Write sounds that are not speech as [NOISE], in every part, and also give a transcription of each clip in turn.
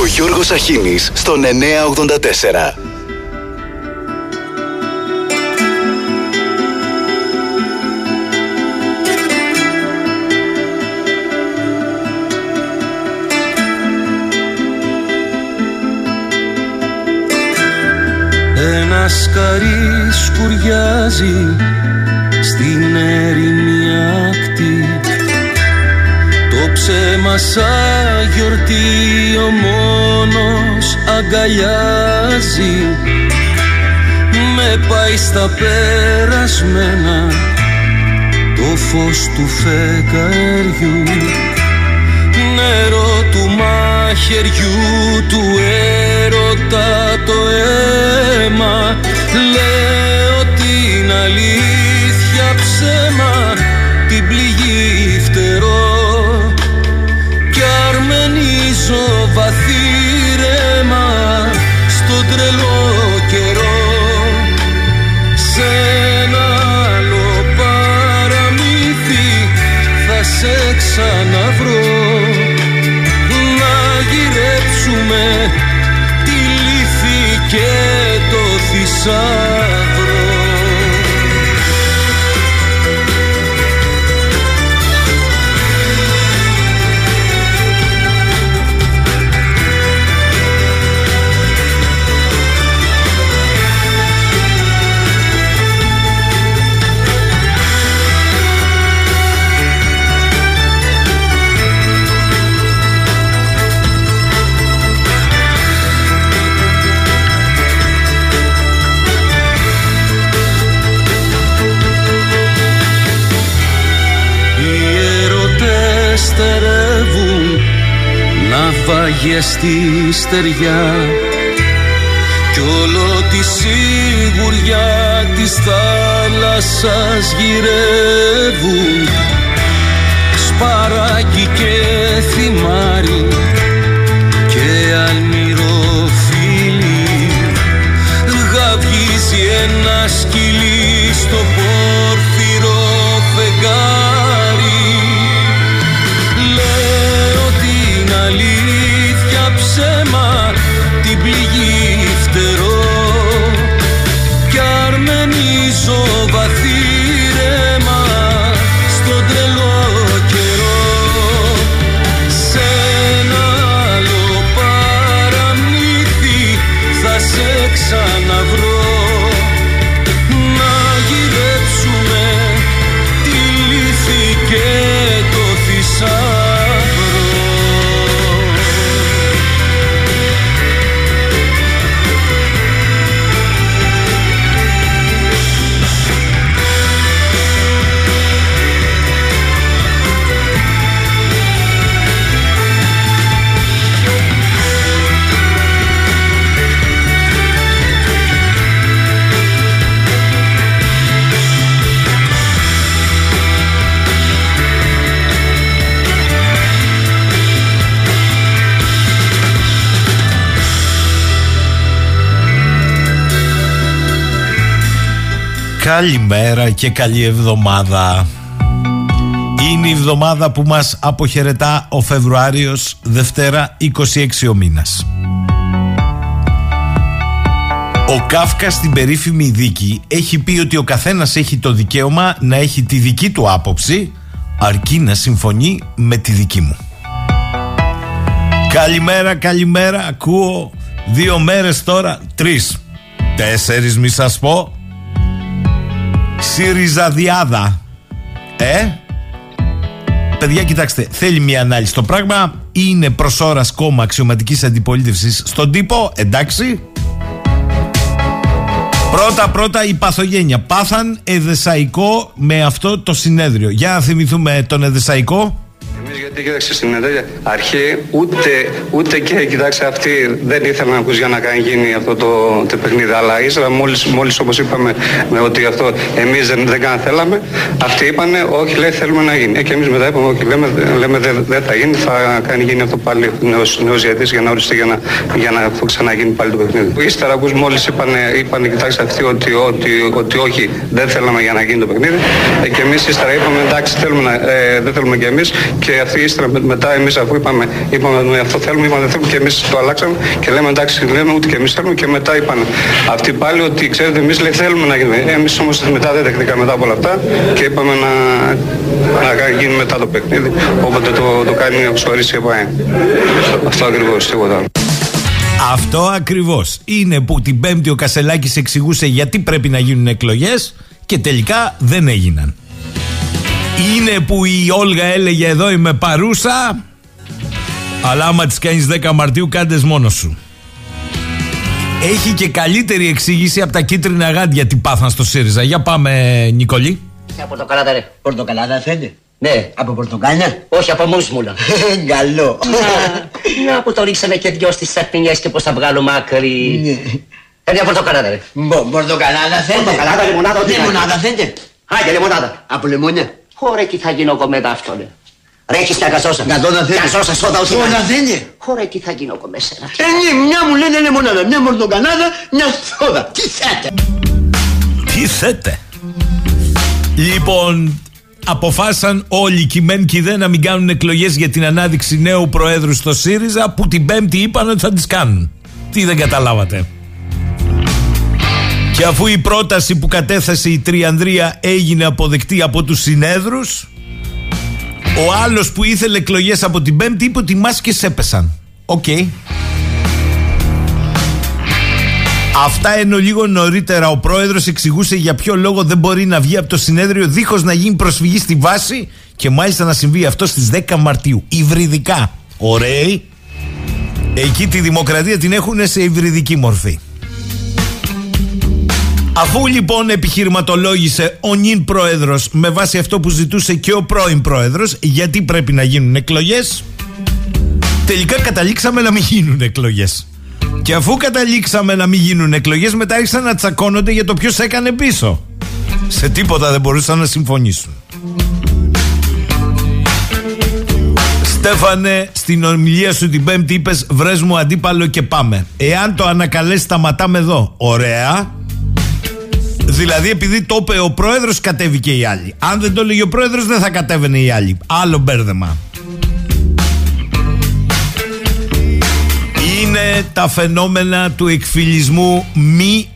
Ο Γιώργος Αχίνης στον 984. Ένα σκαρί σκουριάζει στην έρημη ψέμα σαν γιορτή ο μόνος αγκαλιάζει. Με πάει στα περασμένα το φως του φεγγαριού. Νερό του μαχαιριού του έρωτα το αίμα. Λέω την αλήθεια ψέμα αρμενίζω βαθύ ρέμα στο τρελό καιρό. Σε ένα άλλο παραμύθι θα σε ξαναβρω. Να γυρέψουμε τη λύθη και το θησαυρό ναυάγες στη στεριά. Κι όλο τη σιγουριά της θάλασσας γυρεύουν. Σπαράκι και θυμάρι και αλμυροφίλι γαβγίζει ένα σκυλί στο πόρφυρο Καλημέρα και καλή εβδομάδα. Είναι η εβδομάδα που μας αποχαιρετά ο Φεβρουάριος, Δευτέρα 26 ο μήνας. Ο Κάφκα στην περίφημη δίκη έχει πει ότι ο καθένας έχει το δικαίωμα να έχει τη δική του άποψη αρκεί να συμφωνεί με τη δική μου. Καλημέρα, καλημέρα, ακούω δύο μέρες τώρα, τρεις, τέσσερις μη σας πω, Συριζαδιάδα. Ε; Παιδιά, κοιτάξτε, θέλει μια ανάλυση. Το πράγμα είναι προς ώρας κόμμα αξιωματικής αντιπολίτευσης στον τύπο, εντάξει. Πρώτα πρώτα η παθογένεια. Πάθαν εδεσαϊκό με αυτό το συνέδριο. Για να θυμηθούμε τον εδεσαϊκό. Εμείς γιατί κοίταξε στην αρχή ούτε, ούτε και κοιτάξτε αυτοί δεν ήθελαν να ακούς για να κάνει γίνει αυτό το, το παιχνίδι. Αλλά ύστερα μόλις, μόλις όπως είπαμε με ότι αυτό εμείς δεν, δεν καν θέλαμε αυτοί είπανε όχι λέει θέλουμε να γίνει ε, και εμείς μετά είπαμε όχι λέμε, λέμε δεν, δεν θα γίνει θα κάνει γίνει αυτό πάλι νέος, νέος διαιτής για να οριστεί για να, για να ξαναγίνει πάλι το παιχνίδι ύστερα ακούς μόλις είπανε, είπανε κοιτάξτε αυτοί ότι, ότι, ότι, όχι δεν θέλαμε για να γίνει το παιχνίδι. Ε, και εμείς ύστερα είπαμε εντάξει θέλουμε να, ε, δεν θέλουμε και εμείς και αυτοί ύστερα μετά εμείς αφού είπαμε, είπαμε αυτό θέλουμε, είπαμε δεν θέλουμε και εμείς το αλλάξαμε και λέμε εντάξει, λέμε ούτε και εμείς θέλουμε και μετά είπαν αυτοί πάλι ότι ξέρετε εμείς λέει θέλουμε να γίνουμε. Εμείς όμως μετά δεν δεχτήκαμε μετά από όλα αυτά και είπαμε να, να γίνει μετά το παιχνίδι. Όποτε το, το κάνει ο Σουαρίση και πάει. Αυτό ακριβώς, τίποτα άλλο. Αυτό ακριβώς. Είναι που την Πέμπτη ο Κασελάκης εξηγούσε γιατί πρέπει να γίνουν εκλογές και τελικά δεν έγιναν. Είναι που η Όλγα έλεγε εδώ είμαι παρούσα αλλά άμα τις κάνεις 10 Μαρτίου κάντες μόνος σου. Έχει και καλύτερη εξήγηση από τα κίτρινα γάντια τι πάθαν στο ΣΥΡΙΖΑ. Για πάμε Νικολή. Από πορτοκαλάδα ρε. Πορτοκαλάδα θέλετε. Ναι. Από πορτοκάλια; Όχι από μουσμούλα. Καλό. Να, να που το ρίξαμε και δυο στις σαπινιές και πως θα βγάλω μάκρυ. Ναι. Ε, μια πορτοκαλάδα ρε. Μπο- Πορτοκαλάδα θέλετε. Πορτοκαλάδα, λιμονάδα, ό,τι Λιμονάδα θέλεις. θέλετε; Άντε λεμονάδα. Από λεμόνια; Χωρέ τι θα γίνω εγώ μετά αυτό ρε. Ρε έχεις μια γαζόσα. Γαζόσα θέλετε. Γαζόσα, σόδα, ό,τι Σόδα να- θέλετε. Χωρέ τι θα γίνω εγώ μέσα. ρε. Ε, ναι, μια μου λένε λεμονάδα, μια πορτοκαλάδα, μια σόδα. Τι θέτε. Τι θέτε. Λοιπόν, αποφάσισαν όλοι οι μεν και οι δε να μην κάνουν εκλογές για την ανάδειξη νέου προέδρου στο ΣΥΡΙΖΑ που την Πέμπτη είπαν ότι θα τις κάνουν. Τι δεν καταλάβατε. Και αφού η πρόταση που κατέθεσε η τριανδρία έγινε αποδεκτή από τους συνέδρους ο άλλος που ήθελε εκλογές από την Πέμπτη είπε ότι οι μάσκες έπεσαν. Οκ. Αυτά ενώ λίγο νωρίτερα ο πρόεδρος εξηγούσε για ποιο λόγο δεν μπορεί να βγει από το συνέδριο δίχως να γίνει προσφυγή στη βάση και μάλιστα να συμβεί αυτό στις 10 Μαρτίου. Υβριδικά. Ωραίοι. Εκεί τη δημοκρατία την έχουν σε υβριδική μορφή. Αφού λοιπόν επιχειρηματολόγησε ο νυν πρόεδρος με βάση αυτό που ζητούσε και ο πρώην πρόεδρος γιατί πρέπει να γίνουν εκλογές τελικά καταλήξαμε να μην γίνουν εκλογές. Και αφού καταλήξαμε να μην γίνουν εκλογές μετά άρχισαν να τσακώνονται για το ποιος έκανε πίσω. Σε τίποτα δεν μπορούσαν να συμφωνήσουν. Στέφανε, στην ομιλία σου την Πέμπτη είπες: Βρες μου αντίπαλο και πάμε. Εάν το ανακαλέσει, σταματάμε εδώ. Ωραία. Δηλαδή, επειδή το είπε ο πρόεδρος, κατέβηκε η άλλη. Αν δεν το έλεγε ο πρόεδρος, δεν θα κατέβαινε η άλλη. Άλλο μπέρδεμα. Είναι τα φαινόμενα του εκφυλισμού μη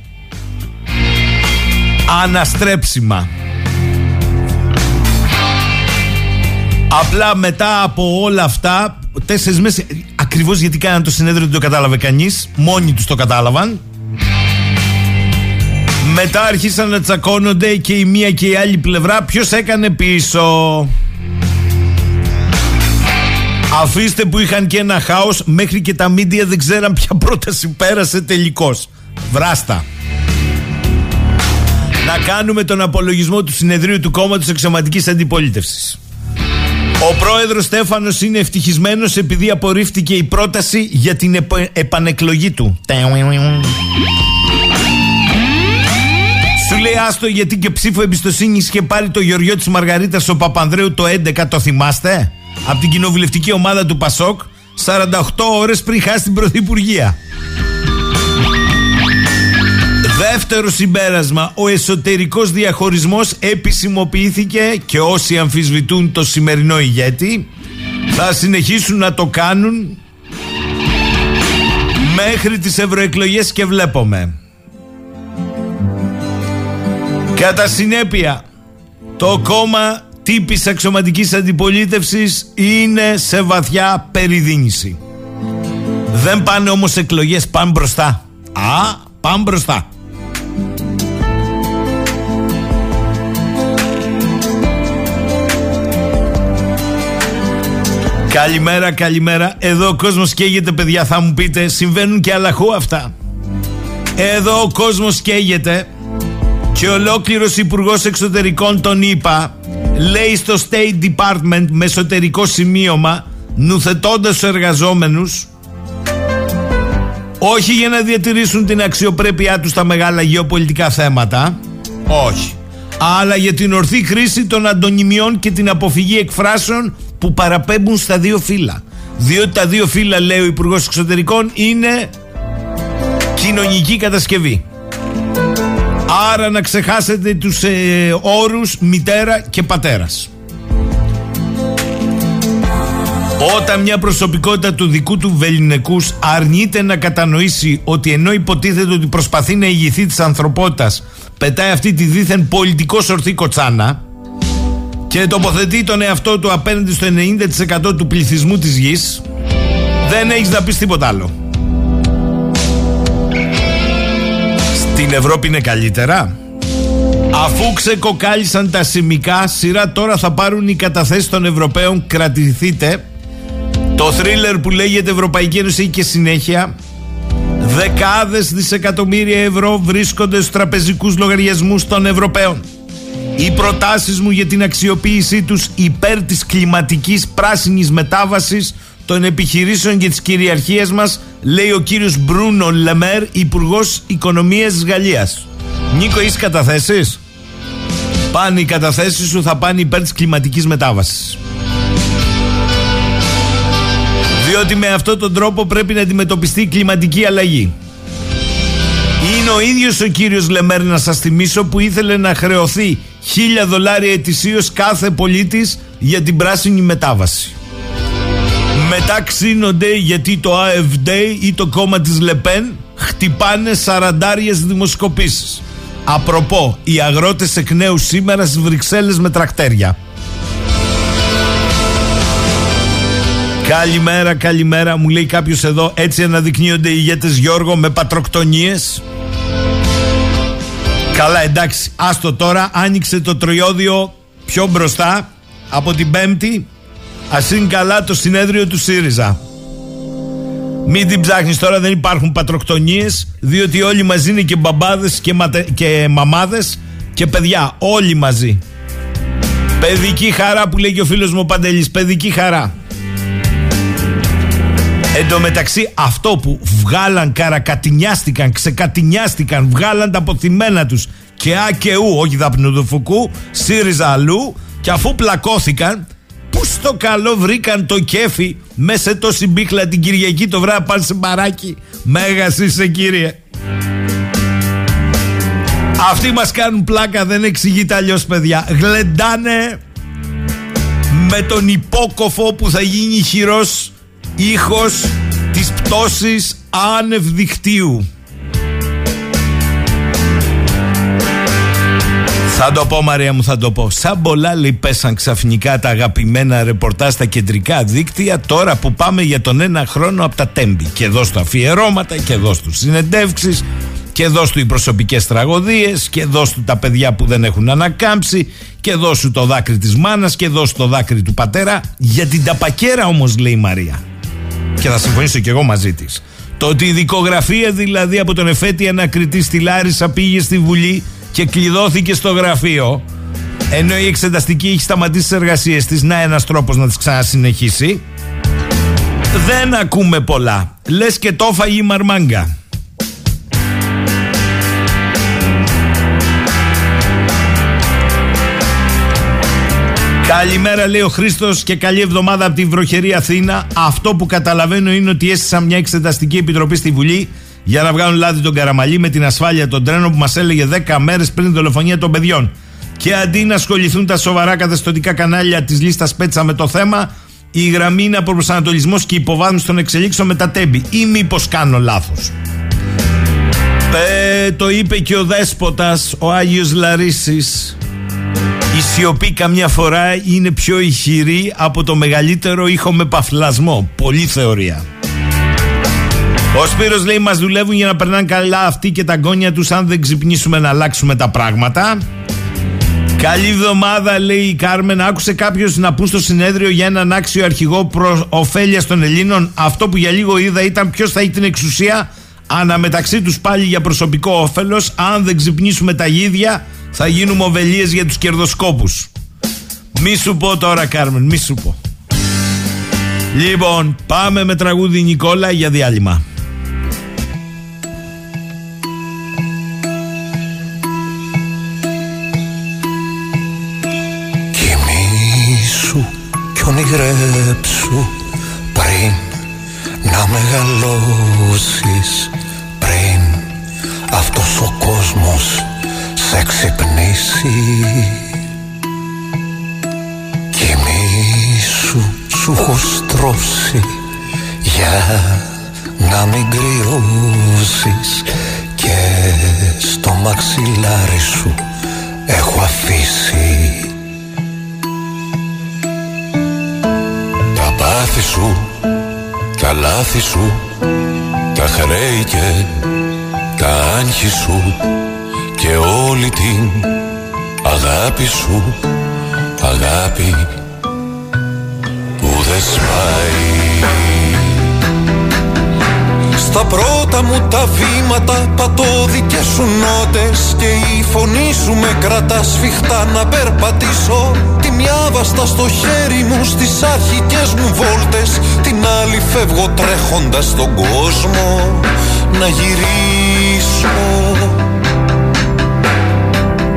αναστρέψιμα. Απλά μετά από όλα αυτά, τέσσερις μέρες. Ακριβώς γιατί κάναν το συνέδριο δεν το κατάλαβε κανείς. Μόνοι τους το κατάλαβαν. Μετά άρχισαν να τσακώνονται και η μία και η άλλη πλευρά. Ποιος έκανε πίσω; Αφήστε που είχαν και ένα χάος, μέχρι και τα μίντια δεν ξέραν ποια πρόταση πέρασε τελικώς. Βράστα. Να κάνουμε τον απολογισμό του συνεδρίου του κόμματος εξωματικής αντιπολίτευσης. Ο πρόεδρος Στέφανος είναι ευτυχισμένος επειδή απορρίφθηκε η πρόταση για την επ- επανεκλογή του. Άστο γιατί και ψήφο εμπιστοσύνη είχε πάρει το Γεωργιό της Μαργαρίτας ο Παπανδρέου το 11, το θυμάστε; Από την κοινοβουλευτική ομάδα του Πασόκ, 48 ώρες πριν χάσει την Πρωθυπουργία. Δεύτερο συμπέρασμα, ο εσωτερικός διαχωρισμός επισημοποιήθηκε και όσοι αμφισβητούν το σημερινό ηγέτη θα συνεχίσουν να το κάνουν μέχρι τις ευρωεκλογές και βλέπουμε. Κατά συνέπεια, το κόμμα τύπης αξιωματικής αντιπολίτευσης είναι σε βαθιά περιδίνηση. Δεν πάνε όμως εκλογές, πάνε μπροστά. Α, πάνε μπροστά. Καλημέρα, καλημέρα. Εδώ ο κόσμος καίγεται, παιδιά, θα μου πείτε. Συμβαίνουν και αλλαχού αυτά. Εδώ ο κόσμος καίγεται και ολόκληρος υπουργός Εξωτερικών τον είπα, λέει στο State Department με εσωτερικό σημείωμα, νουθετώντας τους εργαζόμενους, όχι για να διατηρήσουν την αξιοπρέπειά τους στα μεγάλα γεωπολιτικά θέματα, όχι, αλλά για την ορθή χρήση των αντωνυμιών και την αποφυγή εκφράσεων που παραπέμπουν στα δύο φύλλα. Διότι τα δύο φύλλα, λέει ο Υπουργός Εξωτερικών, είναι κοινωνική κατασκευή. Άρα να ξεχάσετε τους ε, όρους μητέρα και πατέρας. Όταν μια προσωπικότητα του δικού του βεληνικού αρνείται να κατανοήσει ότι ενώ υποτίθεται ότι προσπαθεί να ηγηθεί της ανθρωπότητας, πετάει αυτή τη δίθεν πολιτικό ορθή κοτσάνα και τοποθετεί τον εαυτό του απέναντι στο 90% του πληθυσμού της γης, δεν έχεις να πεις τίποτα άλλο. Στην Ευρώπη είναι καλύτερα; Αφού ξεκοκάλισαν τα σημικά, σειρά τώρα θα πάρουν οι καταθέσεις των Ευρωπαίων. Κρατηθείτε. Το θρίλερ που λέγεται Ευρωπαϊκή Ένωση και συνέχεια. Δεκάδες δισεκατομμύρια ευρώ βρίσκονται στους τραπεζικούς λογαριασμούς των Ευρωπαίων. Οι προτάσεις μου για την αξιοποίησή τους υπέρ της κλιματικής πράσινης μετάβασης των επιχειρήσεων και της κυριαρχίας μας λέει ο κύριος Μπρούνο Λεμέρ, Υπουργός Οικονομίας της Γαλλίας. Νίκο, είσαι καταθέσεις; Πάνε οι καταθέσεις σου, θα πάνε υπέρ της κλιματικής μετάβασης. Διότι με αυτόν τον τρόπο πρέπει να αντιμετωπιστεί η κλιματική αλλαγή. Είναι ο ίδιος ο κύριος Λεμέρ να σας θυμίσω που ήθελε να χρεωθεί χίλια δολάρια ετησίως κάθε πολίτης για την πράσινη μετάβαση. Μετά ξύνονται γιατί το AFD ή το κόμμα της Λεπέν χτυπάνε σαραντάριες δημοσκοπήσεις. Απροπό, οι αγρότες εκ νέου σήμερα στις Βρυξέλλες με τρακτέρια. Καλημέρα, καλημέρα, μου λέει κάποιος εδώ, έτσι αναδεικνύονται οι ηγέτες Γιώργο με πατροκτονίες. Καλά, εντάξει, άστο τώρα, άνοιξε το τριώδιο πιο μπροστά από την Πέμπτη. Α είναι καλά το συνέδριο του ΣΥΡΙΖΑ. Μην την ψάχνεις τώρα, δεν υπάρχουν πατροκτονίες, διότι όλοι μαζί είναι και μπαμπάδες και, ματε... και μαμάδες και παιδιά. Όλοι μαζί. Παιδική χαρά που λέει και ο φίλος μου ο Παντελής, παιδική χαρά. Εν τω μεταξύ αυτό που βγάλαν, καρακατινιάστηκαν, ξεκατινιάστηκαν, βγάλαν τα αποθυμένα τους και α και ου, όχι δαπνοδοφουκού, ΣΥΡΙΖΑ αλλού και αφού πλακώθηκαν, πού στο καλό βρήκαν το κέφι μέσα τόση μπίχλα την Κυριακή το βράδυ πάνε σε μπαράκι. Μέγας είσαι κύριε. Αυτοί μας κάνουν πλάκα, δεν εξηγείται αλλιώς παιδιά. Γλεντάνε με τον υπόκοφο που θα γίνει χειρός ήχος της πτώσης άνευ δικτύου. Θα το πω Μαρία μου θα το πω. Σαν πολλά λέει πέσαν ξαφνικά τα αγαπημένα ρεπορτάζ στα κεντρικά δίκτυα Τώρα που πάμε για τον ένα χρόνο από τα τέμπη. Και εδώ στο αφιερώματα και εδώ στους συνεντεύξεις Και εδώ του οι προσωπικές τραγωδίες Και εδώ του τα παιδιά που δεν έχουν ανακάμψει Και εδώ σου το δάκρυ της μάνας Και εδώ το δάκρυ του πατέρα. Για την ταπακέρα όμως λέει η Μαρία. Και θα συμφωνήσω και εγώ μαζί της. Το ότι η δικογραφία δηλαδή από τον εφέτη ανακριτή στη Λάρισα πήγε στη Βουλή και κλειδώθηκε στο γραφείο, ενώ η εξεταστική έχει σταματήσει τις εργασίες της, να ένας τρόπος να τις ξανασυνεχίσει. Δεν ακούμε πολλά. Λες και το έφαγε η μαρμάγκα. Καλημέρα, λέει ο Χρήστος, και καλή εβδομάδα από τη βροχερή Αθήνα. Αυτό που καταλαβαίνω είναι ότι έστησαν μια εξεταστική επιτροπή στη Βουλή για να βγάλουν λάδι τον Καραμαλή με την ασφάλεια των τρένων που μας έλεγε 10 μέρες πριν τη δολοφονία των παιδιών. Και αντί να ασχοληθούν τα σοβαρά καθεστωτικά κανάλια της λίστας Πέτσα με το θέμα, η γραμμή είναι από προσανατολισμό και υποβάθμιση των εξελίξεων με τα τέμπη. Ή μήπως κάνω λάθος. Ε, το είπε και ο δέσποτας, ο Άγιος Λαρίσης η σιωπή καμιά φορά είναι πιο ηχηρή από το μεγαλύτερο ήχο με παφλασμό. Πολύ θεωρία. Ο Σπύρος λέει μας δουλεύουν για να περνάνε καλά αυτοί και τα γκόνια τους αν δεν ξυπνήσουμε να αλλάξουμε τα πράγματα. Καλή εβδομάδα λέει η Κάρμεν. Άκουσε κάποιος να πούν στο συνέδριο για έναν άξιο αρχηγό προς ωφέλεια των Ελλήνων. Αυτό που για λίγο είδα ήταν ποιος θα έχει την εξουσία αναμεταξύ τους πάλι για προσωπικό όφελος. Αν δεν ξυπνήσουμε τα γίδια, θα γίνουμε οβελίες για τους κερδοσκόπους. Μη σου πω τώρα Κάρμεν, μη σου πω. Λοιπόν, πάμε με τραγούδι Νικόλα για διάλειμμα. Κι ονειρέψου πριν να μεγαλώσεις πριν αυτός ο κόσμος σε ξυπνήσει. Κοιμήσου σου έχω στρώσει για να μην κρυώσεις και στο μαξιλάρι σου έχω αφήσει τα πάθη σου, τα λάθη σου, τα χρέη και τα άγχη σου και όλη την αγάπη σου, αγάπη που δεν σπάει. Στα πρώτα μου τα βήματα πατώ δικές σου νότες Και η φωνή σου με κρατά σφιχτά να περπατήσω. Τη μια βαστά στο χέρι μου στις αρχικές μου βόλτες Την άλλη φεύγω τρέχοντας στον κόσμο να γυρίσω.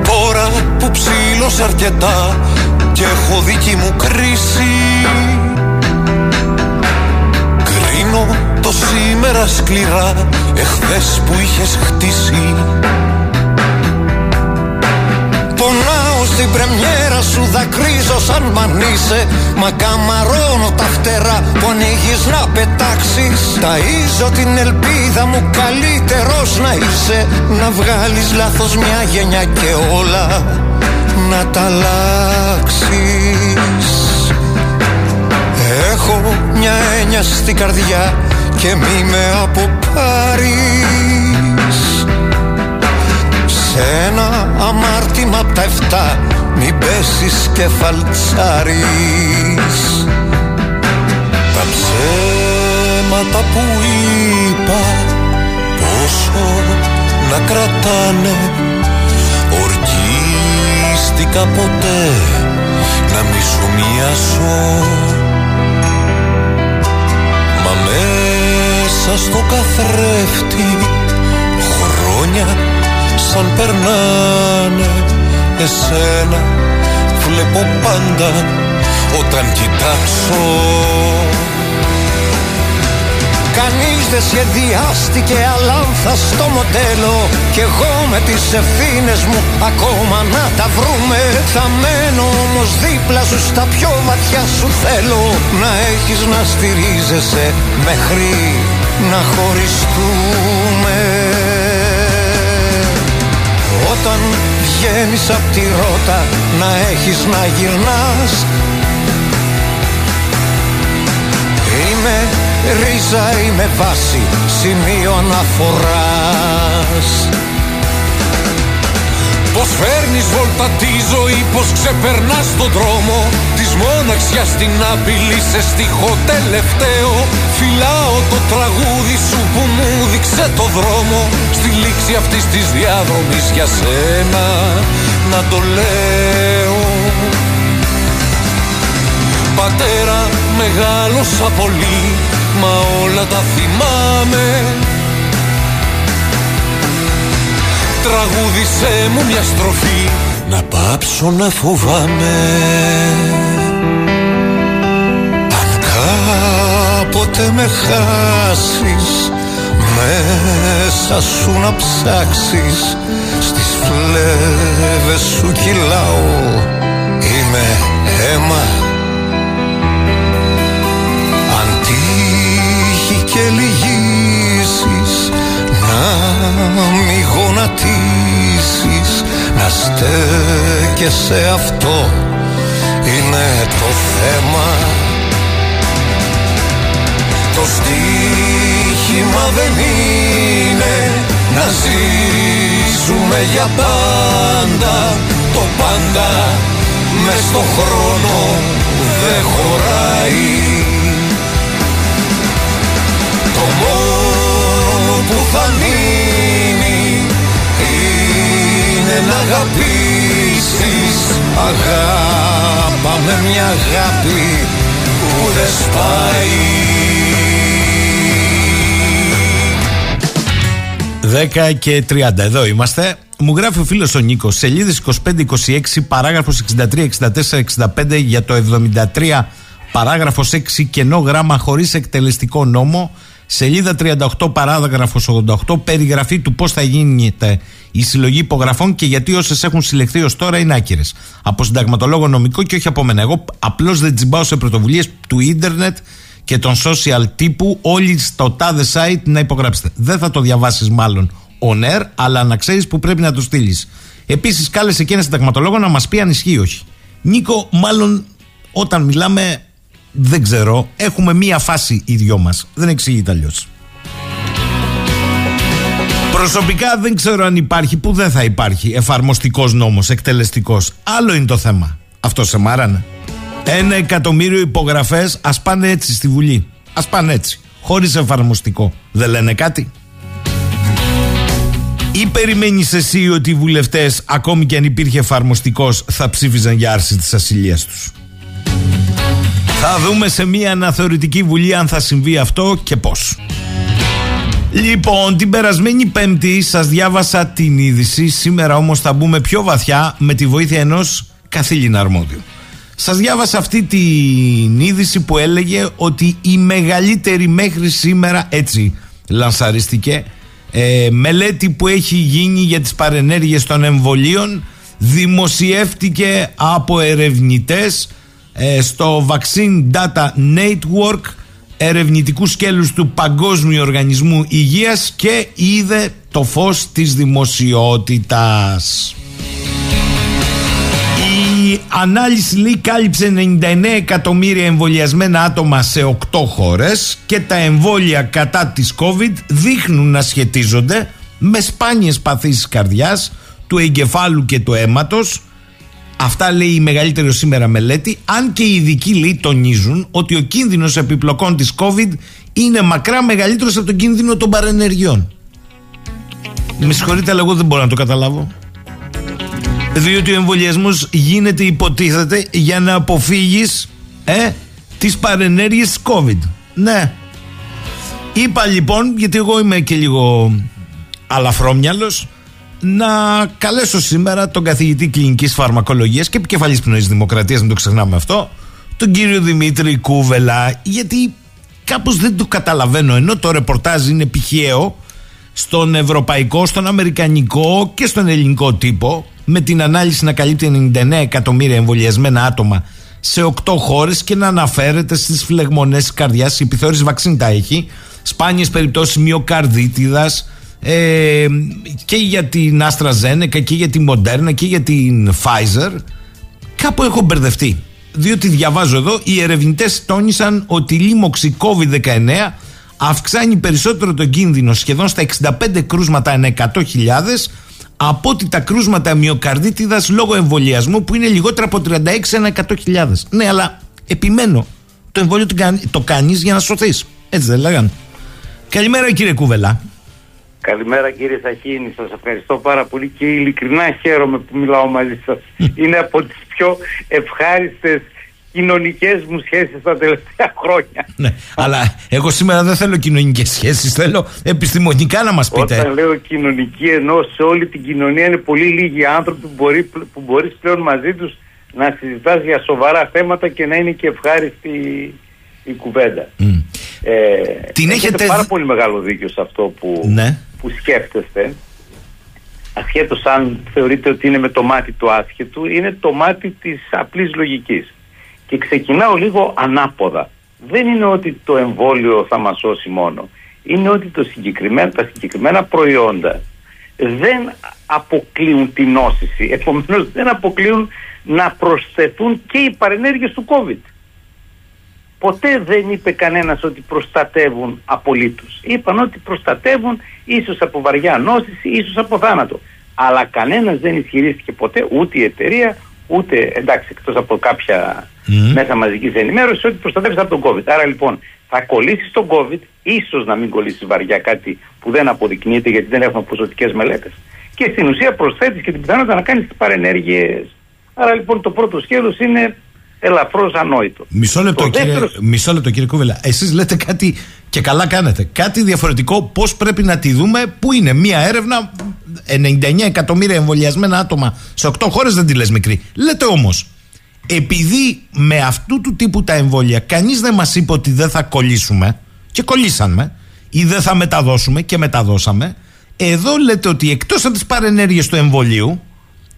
Τώρα που ψήλωσα αρκετά και έχω δική μου κρίση σήμερα σκληρά εχθές που είχες χτίσει. Πονάω στην πρεμιέρα σου δακρύζω σαν μανίσε Μα καμαρώνω τα φτερά που ανοίγεις να πετάξεις. Ταΐζω την ελπίδα μου καλύτερος να είσαι Να βγάλεις λάθος μια γενιά και όλα να τα αλλάξεις. Έχω μια έννοια στην καρδιά και μη με αποπάρεις. Σε ένα αμάρτημα απ' τα εφτά μην πέσεις και φαλτσάρεις. Τα ψέματα που είπα πόσο να κρατάνε Ορκίστηκα ποτέ να μη σου μοιάσω μέσα στο καθρέφτη χρόνια σαν περνάνε εσένα. Βλέπω πάντα όταν κοιτάξω. Κανείς δεν σχεδιάστηκε αλάνθα στο μοντέλο Κι εγώ με τις ευθύνες μου ακόμα να τα βρούμε. Θα μένω όμως δίπλα σου στα πιο βαθιά σου θέλω. Να έχεις να στηρίζεσαι μέχρι να χωριστούμε. Όταν βγαίνεις απ' τη ρότα να έχεις να γυρνάς. Είμαι ρίζα, είμαι βάση, σημείο αναφοράς Πως φέρνεις βόλτα τη ζωή, πως ξεπερνάς τον δρόμο Της μοναξιάς την απειλή σε στίχο τελευταίο. Φυλάω το τραγούδι σου που μου δείξε το δρόμο. Στη λήξη αυτής της διάδρομης για σένα να το λέω. Πατέρα μεγάλωσα πολύ Μα όλα τα θυμάμαι. Τραγούδισέ μου μια στροφή να πάψω να φοβάμαι. Αν κάποτε με χάσεις μέσα σου να ψάξεις Στις φλέβες σου κυλάω Να στέκεσαι αυτό Είναι το θέμα. Το στίχημα δεν είναι να ζήσουμε για πάντα. Το πάντα μες στο χρόνο δεν χωράει. Το μόνο αγαπήσεις Αγάπα με μια αγάπη που δεν σπάει 10 και 30. Εδώ είμαστε. Μου γράφει ο φίλος ο Νίκος, σελίδες 25-26, παράγραφος 63-64-65 για το 73, παράγραφος 6, κενό γράμμα χωρίς εκτελεστικό νόμο. Σελίδα 38, παράγραφος 88, περιγραφή του πώς θα γίνεται η συλλογή υπογραφών και γιατί όσες έχουν συλλεχθεί ως τώρα είναι άκυρες. Από συνταγματολόγο νομικό και όχι από μένα. Εγώ απλώς δεν τσιμπάω σε πρωτοβουλίες του ίντερνετ και των social τύπου όλοι στο τάδε site να υπογράψετε. Δεν θα το διαβάσεις μάλλον on air, αλλά να ξέρεις που πρέπει να το στείλεις. Επίσης, κάλεσε και ένα συνταγματολόγο να μας πει αν ισχύει ή όχι. Νίκο, μάλλον όταν μιλάμε, δεν ξέρω, έχουμε μία φάση οι δυο μας. Δεν εξηγείται αλλιώς. Προσωπικά δεν ξέρω αν υπάρχει, που δεν θα υπάρχει εφαρμοστικός νόμος, εκτελεστικός. Άλλο είναι το θέμα. Αυτό σε μάρανε. Ένα εκατομμύριο υπογραφές ας πάνε έτσι στη Βουλή. Α πάνε έτσι. Χωρίς εφαρμοστικό. Δεν λένε κάτι; Ή περιμένεις εσύ ότι οι βουλευτές, ακόμη και αν υπήρχε εφαρμοστικός, θα ψήφιζαν για άρση της ασυλίας τους; Θα δούμε σε μια αναθεωρητική βουλή αν θα συμβεί αυτό και πώς. Λοιπόν, την περασμένη Πέμπτη σας διάβασα την είδηση. Σήμερα όμως θα μπούμε πιο βαθιά με τη βοήθεια ενός καθήλυνα αρμόδιου. Σας διάβασα αυτή την είδηση που έλεγε ότι η μεγαλύτερη μέχρι σήμερα έτσι λανσαριστηκε ε, μελέτη που έχει γίνει για τις παρενέργειες των εμβολίων δημοσιεύτηκε από ερευνητές ε, στο Vaccine Data Network ερευνητικού σκέλους του Παγκόσμιου Οργανισμού Υγείας και είδε το φως της δημοσιότητας. Η ανάλυση λέει κάλυψε 99 εκατομμύρια εμβολιασμένα άτομα σε 8 χώρες και τα εμβόλια κατά της COVID δείχνουν να σχετίζονται με σπάνιες παθήσεις καρδιάς, του εγκεφάλου και του αίματος Αυτά λέει η μεγαλύτερη σήμερα μελέτη, αν και οι ειδικοί λέει τονίζουν ότι ο κίνδυνος επιπλοκών της COVID είναι μακρά μεγαλύτερος από τον κίνδυνο των παρενεργειών. Με συγχωρείτε, αλλά εγώ δεν μπορώ να το καταλάβω. Διότι ο εμβολιασμός γίνεται, υποτίθεται, για να αποφύγεις ε, τις παρενέργειες της COVID. Ναι. Είπα λοιπόν, γιατί εγώ είμαι και λίγο αλαφρόμυαλος να καλέσω σήμερα τον καθηγητή κλινικής φαρμακολογίας και επικεφαλής πνοής δημοκρατίας, μην το ξεχνάμε αυτό, τον κύριο Δημήτρη Κούβελα, γιατί κάπως δεν το καταλαβαίνω, ενώ το ρεπορτάζ είναι πηχαίο στον ευρωπαϊκό, στον αμερικανικό και στον ελληνικό τύπο, με την ανάλυση να καλύπτει 99 εκατομμύρια εμβολιασμένα άτομα σε 8 χώρες και να αναφέρεται στις φλεγμονές της καρδιάς. Η επιθεώρηση βαξίν τα έχει. Σπάνιες περιπτώσεις μυοκαρδίτιδας, ε, και για την AstraZeneca και για την Moderna και για την Pfizer κάπου έχω μπερδευτεί. Διότι διαβάζω εδώ οι ερευνητές τόνισαν ότι η λίμωξη COVID-19 αυξάνει περισσότερο τον κίνδυνο σχεδόν στα 65 κρούσματα ανά 100.000 από ότι τα κρούσματα μυοκαρδίτιδας λόγω εμβολιασμού που είναι λιγότερα από 36 ανά 100.000 ναι αλλά επιμένω το εμβόλιο το κάνεις για να σωθείς. Έτσι δεν λέγανε. Καλημέρα κύριε Κούβελα Καλημέρα κύριε Σαχίνη, σας ευχαριστώ πάρα πολύ και ειλικρινά χαίρομαι που μιλάω μαζί σας. [LAUGHS] Είναι από τις πιο ευχάριστες κοινωνικές μου σχέσεις τα τελευταία χρόνια. [LAUGHS] Ναι, αλλά εγώ σήμερα δεν θέλω κοινωνικές σχέσεις, θέλω επιστημονικά να μας πείτε. Όταν λέω κοινωνική, ενώ σε όλη την κοινωνία είναι πολύ λίγοι άνθρωποι που μπορεί που μπορείς πλέον μαζί τους να συζητάς για σοβαρά θέματα και να είναι και ευχάριστη η κουβέντα. Ε, Την έχετε πάρα πολύ μεγάλο δίκιο σε αυτό που, ναι. Που σκέφτεστε. Ασχέτως αν θεωρείτε ότι είναι με το μάτι του άσχετου, είναι το μάτι της απλής λογικής. Και ξεκινάω λίγο ανάποδα. Δεν είναι ότι το εμβόλιο θα μας σώσει μόνο. Είναι ότι το συγκεκριμένα, τα συγκεκριμένα προϊόντα δεν αποκλείουν την νόσηση. Επομένως δεν αποκλείουν να προσθεθούν και οι παρενέργειες του COVID ποτέ δεν είπε κανένας ότι προστατεύουν απολύτως. Είπαν ότι προστατεύουν ίσως από βαριά νόσηση, ίσως από θάνατο. Αλλά κανένας δεν ισχυρίστηκε ποτέ, ούτε η εταιρεία, ούτε εντάξει εκτός από κάποια μέσα μαζικής ενημέρωσης, ότι προστατεύεις από τον COVID. Άρα λοιπόν θα κολλήσεις τον COVID, ίσως να μην κολλήσεις βαριά κάτι που δεν αποδεικνύεται γιατί δεν έχουμε ποσοτικές μελέτες. Και στην ουσία προσθέτεις και την πιθανότητα να κάνεις τις παρενέργειες. Άρα λοιπόν το πρώτο σκέλος είναι ελαφρώ ανόητο. Μισό λεπτό, κύριε, μισό λεπτό κύριε Κούβελα. Εσείς λέτε κάτι και καλά κάνετε. Κάτι διαφορετικό πώς πρέπει να τη δούμε, που είναι μία έρευνα 99 εκατομμύρια εμβολιασμένα άτομα σε 8 χώρες, δεν τη λες μικρή. Λέτε όμως, επειδή με αυτού του τύπου τα εμβόλια κανείς δεν μας είπε ότι δεν θα κολλήσουμε, και κολλήσαμε, ή δεν θα μεταδώσουμε και μεταδώσαμε. Εδώ λέτε ότι εκτός από τις παρενέργειες του εμβολίου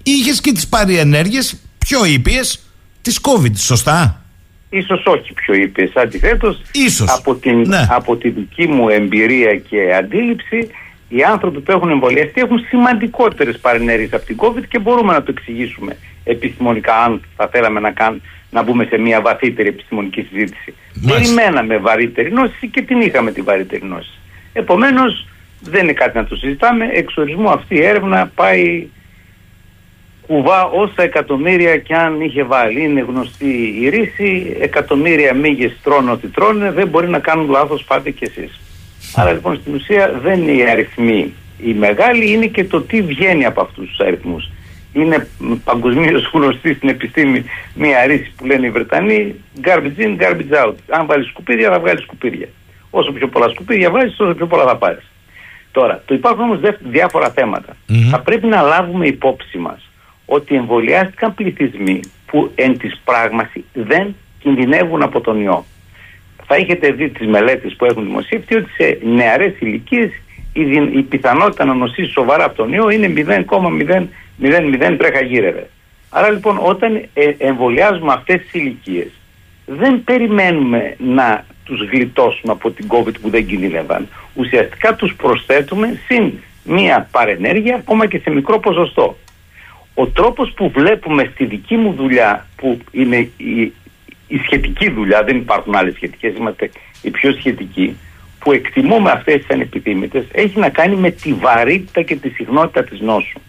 είχες και τις παρενέργειες πιο ήπιες της COVID, σωστά; Ίσως όχι πιο ήπιες, αντιθέτως Ίσως. Από, την, Ναι. από τη δική μου εμπειρία και αντίληψη οι άνθρωποι που έχουν εμβολιαστεί έχουν σημαντικότερες παρενέργειες από την COVID και μπορούμε να το εξηγήσουμε επιστημονικά αν θα θέλαμε να, κάν, να μπούμε σε μια βαθύτερη επιστημονική συζήτηση. Μάλιστα. Περιμέναμε βαρύτερη νόση και την είχαμε τη βαρύτερη νόση. Επομένως δεν είναι κάτι να το συζητάμε. Εξ ορισμού αυτή η έρευνα πάει κουβά όσα εκατομμύρια και αν είχε βάλει. Είναι γνωστή η ρίση, εκατομμύρια μύγες τρώνε ό,τι τρώνε, δεν μπορεί να κάνουν λάθος πάτε κι εσείς. Άρα λοιπόν στην ουσία δεν είναι οι αριθμοί οι μεγάλοι, είναι και το τι βγαίνει από αυτούς τους αριθμούς. Είναι παγκοσμίως γνωστή στην επιστήμη μία ρίση που λένε οι Βρετανοί garbage in, garbage out. Αν βάλεις σκουπίδια θα βγάλεις σκουπίδια. Όσο πιο πολλά σκουπίδια βάζεις, όσο πιο πολλά θα πάρεις. Τώρα, το υπάρχουν όμως διάφορα θέματα. Θα πρέπει να λάβουμε υπόψη μας ότι εμβολιάστηκαν πληθυσμοί που εν της πράγμασης δεν κινδυνεύουν από τον ιό. Θα έχετε δει τις μελέτες που έχουν δημοσιευτεί ότι σε νεαρές ηλικίες η, δι- η πιθανότητα να νοσήσει σοβαρά από τον ιό είναι 0,000 τρέχα γύρευε. Άρα λοιπόν όταν ε, εμβολιάζουμε αυτές τις ηλικίες δεν περιμένουμε να τους γλιτώσουμε από την COVID που δεν κινδύνευαν. Ουσιαστικά τους προσθέτουμε συν μία παρενέργεια ακόμα και σε μικρό ποσοστό. Ο τρόπος που βλέπουμε στη δική μου δουλειά που είναι η, η σχετική δουλειά, δεν υπάρχουν άλλες σχετικές, είμαστε οι πιο σχετικοί, που εκτιμούμε αυτές τις ανεπιθύμητες, έχει να κάνει με τη βαρύτητα και τη συχνότητα της νόσου.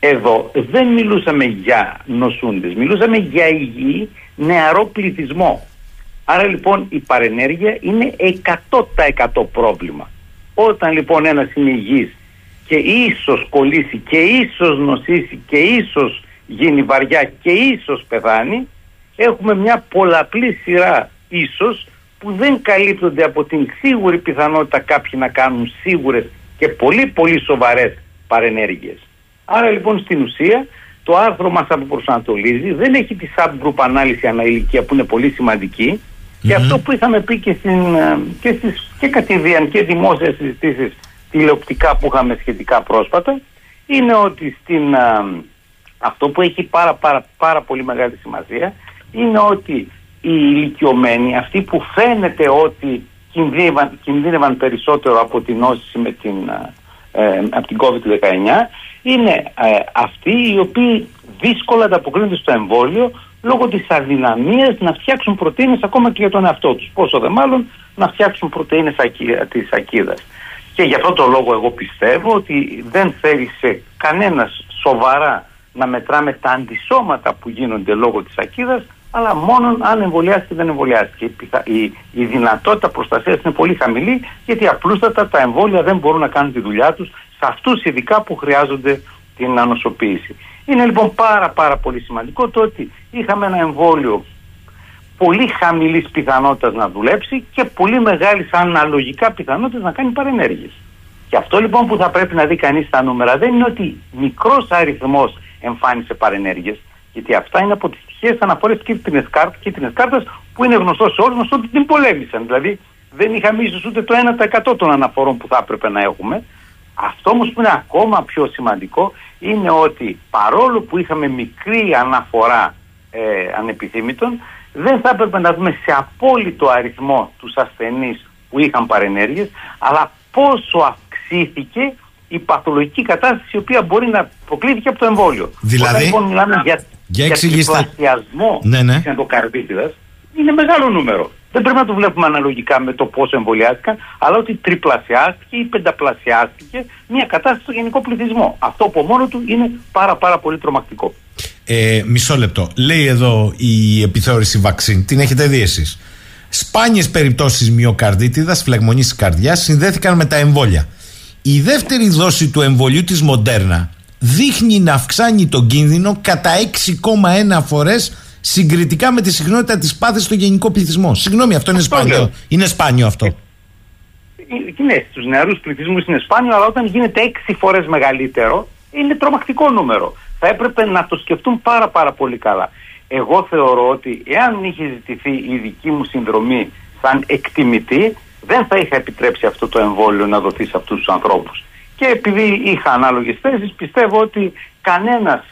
Εδώ δεν μιλούσαμε για νοσούντες, μιλούσαμε για υγιή νεαρό πληθυσμό. Άρα λοιπόν η παρενέργεια είναι 100% πρόβλημα. Όταν λοιπόν ένας είναι υγιής και ίσως κολλήσει και ίσως νοσήσει και ίσως γίνει βαριά και ίσως πεθάνει, έχουμε μια πολλαπλή σειρά ίσως που δεν καλύπτονται από την σίγουρη πιθανότητα κάποιοι να κάνουν σίγουρες και πολύ πολύ σοβαρές παρενέργειες. Άρα λοιπόν στην ουσία το άρθρο μας αποπροσανατολίζει, δεν έχει τη subgroup ανάλυση αναηλικία που είναι πολύ σημαντική και αυτό που είχαμε πει και, στην, ε, και, στις, και κατηδίαν και δημόσιες συζητήσεις τηλεοπτικά που είχαμε σχετικά πρόσφατα είναι ότι στην, ε, αυτό που έχει πάρα, πάρα, πάρα πολύ μεγάλη σημασία είναι ότι οι ηλικιωμένοι, αυτοί που φαίνεται ότι κινδύνευαν, κινδύνευαν περισσότερο από την νόση με την, ε, ε, από την COVID-19 είναι ε, αυτοί οι οποίοι δύσκολα ανταποκρίνονται στο εμβόλιο λόγω της αδυναμίας να φτιάξουν πρωτεΐνες ακόμα και για τον εαυτό τους. Πόσο δε μάλλον να φτιάξουν πρωτεΐνες ακι- της ακίδας. Και γι' αυτό το λόγο εγώ πιστεύω ότι δεν θέλησε κανένας σοβαρά να μετράμε τα αντισώματα που γίνονται λόγω της ακίδας αλλά μόνο αν εμβολιάστηκε ή δεν εμβολιάστηκε. Η, πιθα- η, η δυνατότητα προστασίας είναι πολύ χαμηλή γιατί απλούστατα τα εμβόλια δεν μπορούν να κάνουν τη δουλειά τους σε αυτούς ειδικά που χρειάζονται την ανοσοποίηση. Είναι λοιπόν πάρα πάρα πολύ σημαντικό το ότι είχαμε ένα εμβόλιο πολύ χαμηλής πιθανότητας να δουλέψει και πολύ μεγάλης αναλογικά πιθανότητας να κάνει παρενέργειες. Και αυτό λοιπόν που θα πρέπει να δει κανείς στα νούμερα δεν είναι ότι μικρός αριθμός εμφάνισε παρενέργειες, γιατί αυτά είναι από τις τυχαίες αναφορές κίτρινες κάρτες, κίτρινες κάρτες που είναι γνωστός σε όλους μας ότι την πολέμησαν. Δηλαδή δεν είχαμε ίσως ούτε το 1% των αναφορών που θα έπρεπε να έχουμε. Αυτό όμως που είναι ακόμα πιο σημαντικό είναι ότι παρόλο που είχαμε μικρή αναφορά ε, ανεπιθύμητων δεν θα έπρεπε να δούμε σε απόλυτο αριθμό τους ασθενείς που είχαν παρενέργειες αλλά πόσο αυξήθηκε η παθολογική κατάσταση η οποία μπορεί να προκλήθηκε από το εμβόλιο. Δηλαδή; Όταν λοιπόν μιλάμε για, Για εξηγήστε. τριπλασιασμό Ναι, ναι. της ενδοκαρδίτιδας είναι μεγάλο νούμερο. Δεν πρέπει να το βλέπουμε αναλογικά με το πόσο εμβολιάστηκαν, αλλά ότι τριπλασιάστηκε ή πενταπλασιάστηκε μια κατάσταση στο γενικό πληθυσμό. Αυτό από μόνο του είναι πάρα πάρα πολύ τρομακτικό. Ε, μισό λεπτό. Λέει εδώ η επιθεώρηση βαξίν. Την έχετε δει εσείς. Σπάνιες περιπτώσεις μυοκαρδίτιδας, φλεγμονής τη καρδιάς συνδέθηκαν με τα εμβόλια. Η δεύτερη δόση του εμβολιού της Μοντέρνα δείχνει να αυξάνει τον κίνδυνο κατά 6,1 φορές συγκριτικά με τη συχνότητα της πάθης στο γενικό πληθυσμό. Συγγνώμη, αυτό είναι Αυτό σπάνιο. λέω. Είναι σπάνιο αυτό. Ε, Ναι, στους νεαρούς πληθυσμούς είναι σπάνιο, αλλά όταν γίνεται έξι φορές μεγαλύτερο, είναι τρομακτικό νούμερο. Θα έπρεπε να το σκεφτούν πάρα πάρα πολύ καλά. Εγώ θεωρώ ότι εάν είχε ζητηθεί η δική μου συνδρομή σαν εκτιμητή, δεν θα είχα επιτρέψει αυτό το εμβόλιο να δοθεί σε αυτούς τους ανθρώπους. Και επειδή είχα ανάλογες θέσεις πιστεύω ότι κανένας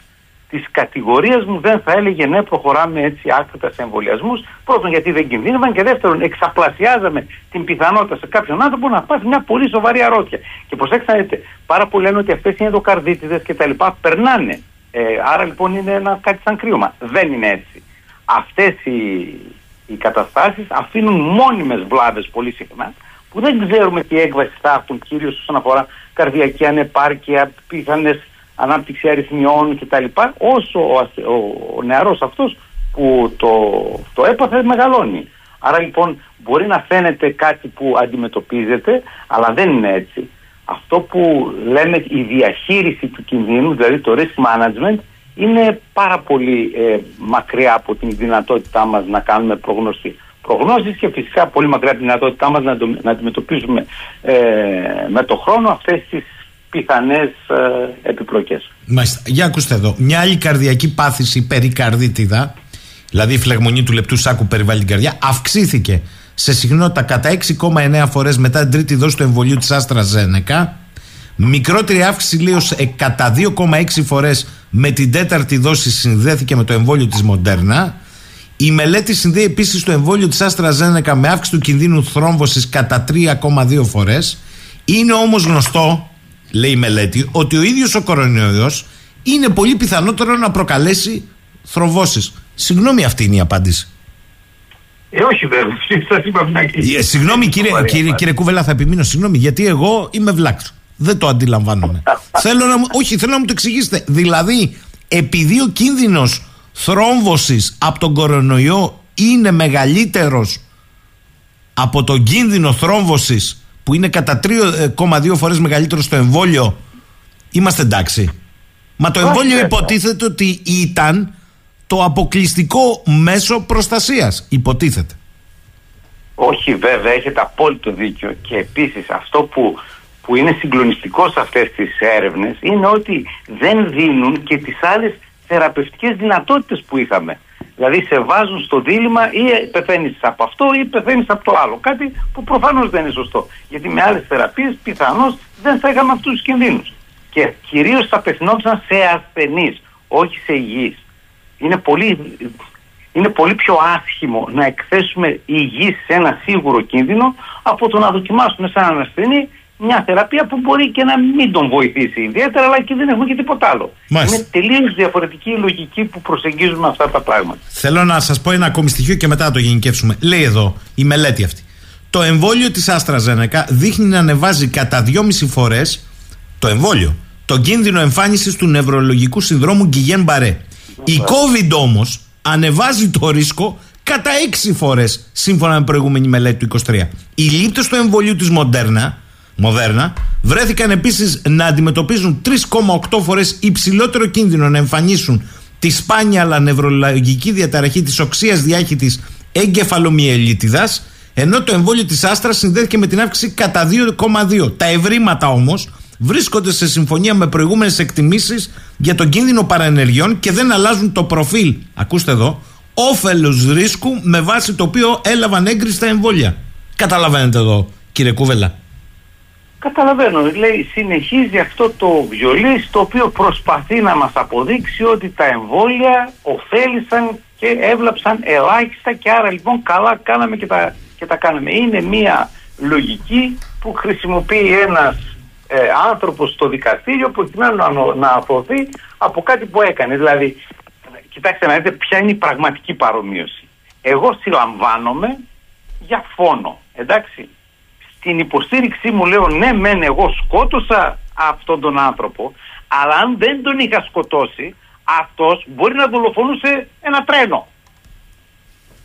της κατηγορίας μου δεν θα έλεγε ναι, προχωράμε έτσι άκρητα σε εμβολιασμούς. Πρώτον, γιατί δεν κινδύνευαν και δεύτερον, εξαπλασιάζαμε την πιθανότητα σε κάποιον άνθρωπο να πάθει μια πολύ σοβαρή αρρώστια. Και προσέξτε, πάρα πολλοί λένε ότι αυτές οι ενδοκαρδίτιδες κτλ. περνάνε. Ε, άρα λοιπόν είναι ένα, κάτι σαν κρύωμα. Δεν είναι έτσι. Αυτές οι, οι καταστάσεις αφήνουν μόνιμες βλάβες πολύ συχνά που δεν ξέρουμε τι έκβαση θα έχουν κυρίως όσον αφορά καρδιακή ανεπάρκεια, πιθανές ανάπτυξη αριθμιών κτλ. Όσο ο, ο, ο νεαρός αυτός που το, το έπαθε μεγαλώνει. Άρα λοιπόν μπορεί να φαίνεται κάτι που αντιμετωπίζεται, αλλά δεν είναι έτσι. Αυτό που λέμε η διαχείριση του κινδύνου, δηλαδή το risk management, είναι πάρα πολύ ε, μακριά από την δυνατότητά μας να κάνουμε προγνωστή. Προγνώσεις και φυσικά πολύ μακριά από την δυνατότητά μας να, να αντιμετωπίζουμε ε, με το χρόνο αυτές τις πιθανές ε, επιπλοκές. Μάλιστα. Για ακούστε εδώ. Μια άλλη καρδιακή πάθηση περικαρδίτιδα, δηλαδή η φλεγμονή του λεπτού σάκου περιβάλλει την καρδιά, αυξήθηκε σε συχνότητα κατά 6,9 φορές μετά την τρίτη δόση του εμβολίου της Άστρα Ζένεκα. Μικρότερη αύξηση λίγο κατά 2,6 φορές με την τέταρτη δόση συνδέθηκε με το εμβόλιο της Μοντέρνα. Η μελέτη συνδέει επίσης το εμβόλιο της Άστρα Ζένεκα με αύξηση του κινδύνου θρόμβωσης κατά 3,2 φορές. Είναι όμως γνωστό λέει η μελέτη, ότι ο ίδιος ο κορονοϊός είναι πολύ πιθανότερο να προκαλέσει θροβώσεις. Συγγνώμη αυτή είναι η απάντηση. Ε, όχι βέβαια. [LAUGHS] Σας είπα ε, Συγγνώμη κύριε, κύριε, κύριε Κουβελά, θα επιμείνω. Συγγνώμη, γιατί εγώ είμαι βλάκτο. Δεν το αντιλαμβάνομαι. [LAUGHS] θέλω να μου, όχι, θέλω να μου το εξηγήσετε. Δηλαδή, επειδή ο κίνδυνος θρόμβωσης από τον κορονοϊό είναι μεγαλύτερος από τον κίνδυνο θρόμβωσης που είναι κατά 3,2 ε, φορές μεγαλύτερο στο εμβόλιο είμαστε εντάξει. Μα το εμβόλιο υποτίθεται ότι ήταν το αποκλειστικό μέσο προστασίας. Υποτίθεται. Όχι βέβαια, έχετε απόλυτο δίκιο και επίσης αυτό που, που είναι συγκλονιστικό σε αυτές τις έρευνες είναι ότι δεν δίνουν και τις άλλες θεραπευτικές δυνατότητες που είχαμε. Δηλαδή σε βάζουν στο δίλημα ή πεθαίνεις από αυτό ή πεθαίνεις από το άλλο. Κάτι που προφανώς δεν είναι σωστό. Γιατί με άλλες θεραπείες πιθανώς δεν θα είχαμε αυτούς τους κινδύνους. Και κυρίως θα απευθυνόντουσαν σε ασθενείς, όχι σε υγιείς. Είναι πολύ, είναι πολύ πιο άσχημο να εκθέσουμε υγιείς σε ένα σίγουρο κίνδυνο από το να δοκιμάσουμε σε έναν ασθενή μια θεραπεία που μπορεί και να μην τον βοηθήσει ιδιαίτερα, αλλά και δεν έχουμε και τίποτα άλλο. Μάλιστα. Είναι τελείως διαφορετική η λογική που προσεγγίζουμε αυτά τα πράγματα. Θέλω να σας πω ένα ακόμη στοιχείο και μετά να το γενικεύσουμε. Λέει εδώ η μελέτη αυτή. Το εμβόλιο της Άστρα Ζένεκα δείχνει να ανεβάζει κατά 2,5 φορές το εμβόλιο το κίνδυνο εμφάνισης του νευρολογικού συνδρόμου Γκυγέν Μπαρέ. Η COVID όμως ανεβάζει το ρίσκο κατά 6 φορές σύμφωνα με προηγούμενη μελέτη του 23. Οι λήπτε του εμβολίου της Μοντέρνα Μοδέρνα, βρέθηκαν επίσης να αντιμετωπίζουν 3,8 φορές υψηλότερο κίνδυνο να εμφανίσουν τη σπάνια αλλά νευρολογική διαταραχή της οξίας διάχυτης εγκεφαλομιελίτιδας, ενώ το εμβόλιο της Άστρας συνδέθηκε με την αύξηση κατά 2,2. Τα ευρήματα όμως βρίσκονται σε συμφωνία με προηγούμενες εκτιμήσεις για τον κίνδυνο παραενεργειών και δεν αλλάζουν το προφίλ, ακούστε εδώ, όφελος ρίσκου με βάση το οποίο έλαβαν έγκριση τα εμβόλια. Καταλαβαίνετε εδώ, κύριε Κούβελα. Καταλαβαίνω, λέει συνεχίζει αυτό το βιολί το οποίο προσπαθεί να μας αποδείξει ότι τα εμβόλια ωφέλησαν και έβλαψαν ελάχιστα και άρα λοιπόν καλά κάναμε και τα, και τα κάναμε. Είναι μια λογική που χρησιμοποιεί ένας ε, άνθρωπος στο δικαστήριο προκειμένου να, να αφοθεί από κάτι που έκανε. Δηλαδή, κοιτάξτε να δείτε ποια είναι η πραγματική παρομοίωση. Εγώ συλλαμβάνομαι για φόνο, εντάξει την υποστήριξή μου λέω ναι μεν εγώ σκότωσα αυτόν τον άνθρωπο αλλά αν δεν τον είχα σκοτώσει αυτός μπορεί να δολοφονούσε ένα τρένο.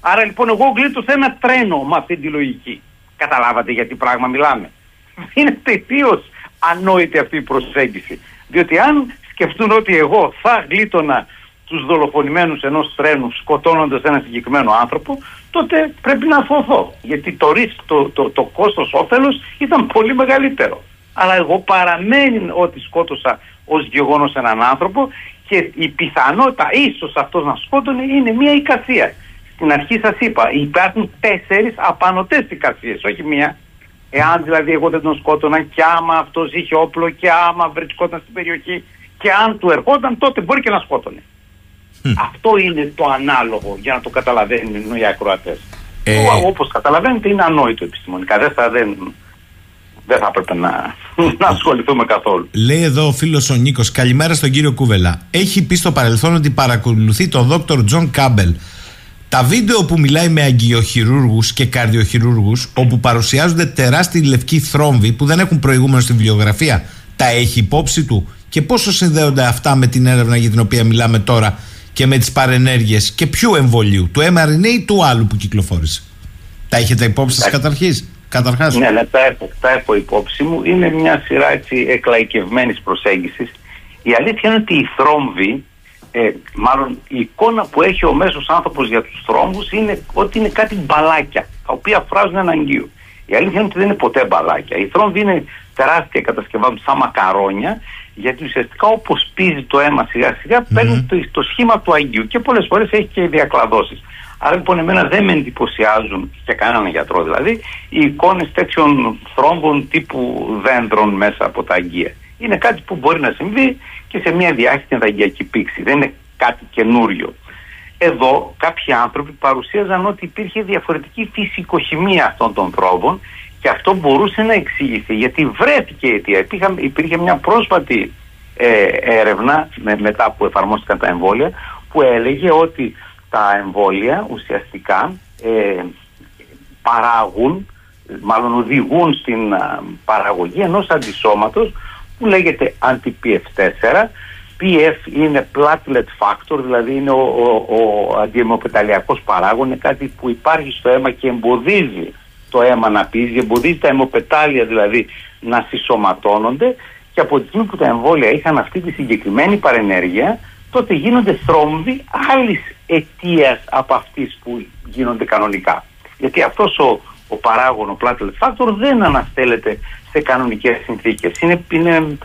Άρα λοιπόν εγώ γλίτωσα ένα τρένο με αυτή τη λογική. Καταλάβατε για τι πράγμα μιλάμε. [LAUGHS] Είναι τελείως ανόητη αυτή η προσέγγιση. Διότι αν σκεφτούν ότι εγώ θα γλίτωνα τους δολοφονημένους ενός τρένου σκοτώνοντας ένα συγκεκριμένο άνθρωπο, τότε πρέπει να αφωθώ. Γιατί το, το, το, το κόστος όφελος ήταν πολύ μεγαλύτερο. Αλλά εγώ παραμένει ότι σκότωσα ως γεγονός έναν άνθρωπο και η πιθανότητα ίσως αυτός να σκότωνε είναι μια εικασία. Στην αρχή σας είπα υπάρχουν τέσσερις απανοτές εικασίες, όχι μία. Εάν δηλαδή εγώ δεν τον σκότωνα και άμα αυτός είχε όπλο και άμα βρισκόταν στην περιοχή και αν του ερχόταν τότε μπορεί και να σκότωνε. Αυτό είναι το ανάλογο για να το καταλαβαίνουν οι ακροατές. Ε... Όπως καταλαβαίνετε είναι ανόητο επιστημονικά. Δεν θα, δεν, δεν θα έπρεπε να, να ασχοληθούμε καθόλου. Λέει εδώ ο φίλος ο Νίκος, καλημέρα στον κύριο Κούβελα. Έχει πει στο παρελθόν ότι παρακολουθεί τον δόκτωρ Τζον Κάμπελ. Τα βίντεο που μιλάει με αγγειοχειρούργους και καρδιοχειρούργους όπου παρουσιάζονται τεράστιοι λευκοί θρόμβοι που δεν έχουν προηγούμενο στη βιβλιογραφία τα έχει υπόψη του; Και πόσο συνδέονται αυτά με την έρευνα για την οποία μιλάμε τώρα; Και με τις παρενέργειες και ποιου εμβολίου, του mRNA ή του άλλου που κυκλοφόρησε. Τα έχετε υπόψη σας καταρχής; Καταρχάς. Ναι, ναι, τα έχω, τα έχω υπόψη μου. Είναι μια σειρά έτσι εκλαϊκευμένης προσέγγισης. Η αλήθεια είναι ότι οι θρόμβοι, ε, μάλλον η εικόνα που έχει ο μέσος άνθρωπος για τους θρόμβους είναι ότι είναι κάτι μπαλάκια, τα οποία φράζουν ένα αγγείο. Η αλήθεια είναι ότι δεν είναι ποτέ μπαλάκια. Οι θρόμβοι είναι τεράστια κατασκευάζουν σαν μακαρόνια, γιατί ουσιαστικά όπως πίζει το αίμα σιγά σιγά παίρνει το, το σχήμα του αγγείου και πολλές φορές έχει και διακλαδώσεις. Άρα λοιπόν εμένα δεν με εντυπωσιάζουν και κανέναν γιατρό δηλαδή οι εικόνες τέτοιων θρόμβων τύπου δέντρων μέσα από τα αγγεία. Είναι κάτι που μπορεί να συμβεί και σε μια διάχυτη αγγειακή πήξη. Δεν είναι κάτι καινούριο. Εδώ κάποιοι άνθρωποι παρουσίαζαν ότι υπήρχε διαφορετική φυσικοχημία αυτών των θρόμβων και αυτό μπορούσε να εξηγηθεί γιατί βρέθηκε η αιτία. Υπήρχε, υπήρχε μια πρόσφατη ε, έρευνα με, μετά που εφαρμόστηκαν τα εμβόλια που έλεγε ότι τα εμβόλια ουσιαστικά ε, παράγουν, μάλλον οδηγούν στην παραγωγή ενός αντισώματος που λέγεται anti-PF4 PF είναι platelet factor, δηλαδή είναι ο, ο, ο παράγων, είναι κάτι που υπάρχει στο αίμα και εμποδίζει το αίμα να πίζει, εμποδίζει τα αιμοπετάλια δηλαδή να συσσωματώνονται και από τη στιγμή που τα εμβόλια είχαν αυτή τη συγκεκριμένη παρενέργεια τότε γίνονται θρόμβοι άλλης αιτίας από αυτής που γίνονται κανονικά. Γιατί αυτός ο, ο παράγων, ο platelet factor δεν αναστέλλεται σε κανονικές συνθήκες. Είναι, είναι,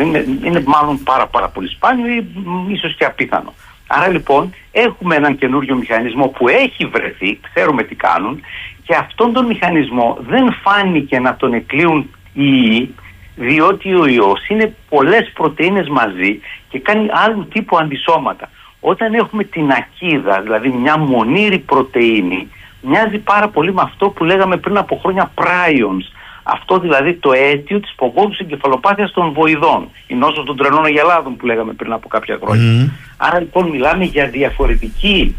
είναι, είναι μάλλον πάρα, πάρα πολύ σπάνιο ή ίσως και απίθανο. Άρα λοιπόν έχουμε έναν καινούριο μηχανισμό που έχει βρεθεί, ξέρουμε τι κάνουν και αυτόν τον μηχανισμό δεν φάνηκε να τον εκλείουν οι ιοί διότι ο ιός είναι πολλές πρωτεΐνες μαζί και κάνει άλλου τύπου αντισώματα. Όταν έχουμε την ακίδα, δηλαδή μια μονήρη πρωτεΐνη, μοιάζει πάρα πολύ με αυτό που λέγαμε πριν από χρόνια prions. Αυτό δηλαδή το αίτιο της πογόδους εγκεφαλοπάθειας των βοηδών. Η νόσος των τρενών αγελάδων που λέγαμε πριν από κάποια χρόνια. Άρα λοιπόν μιλάμε για διαφορετική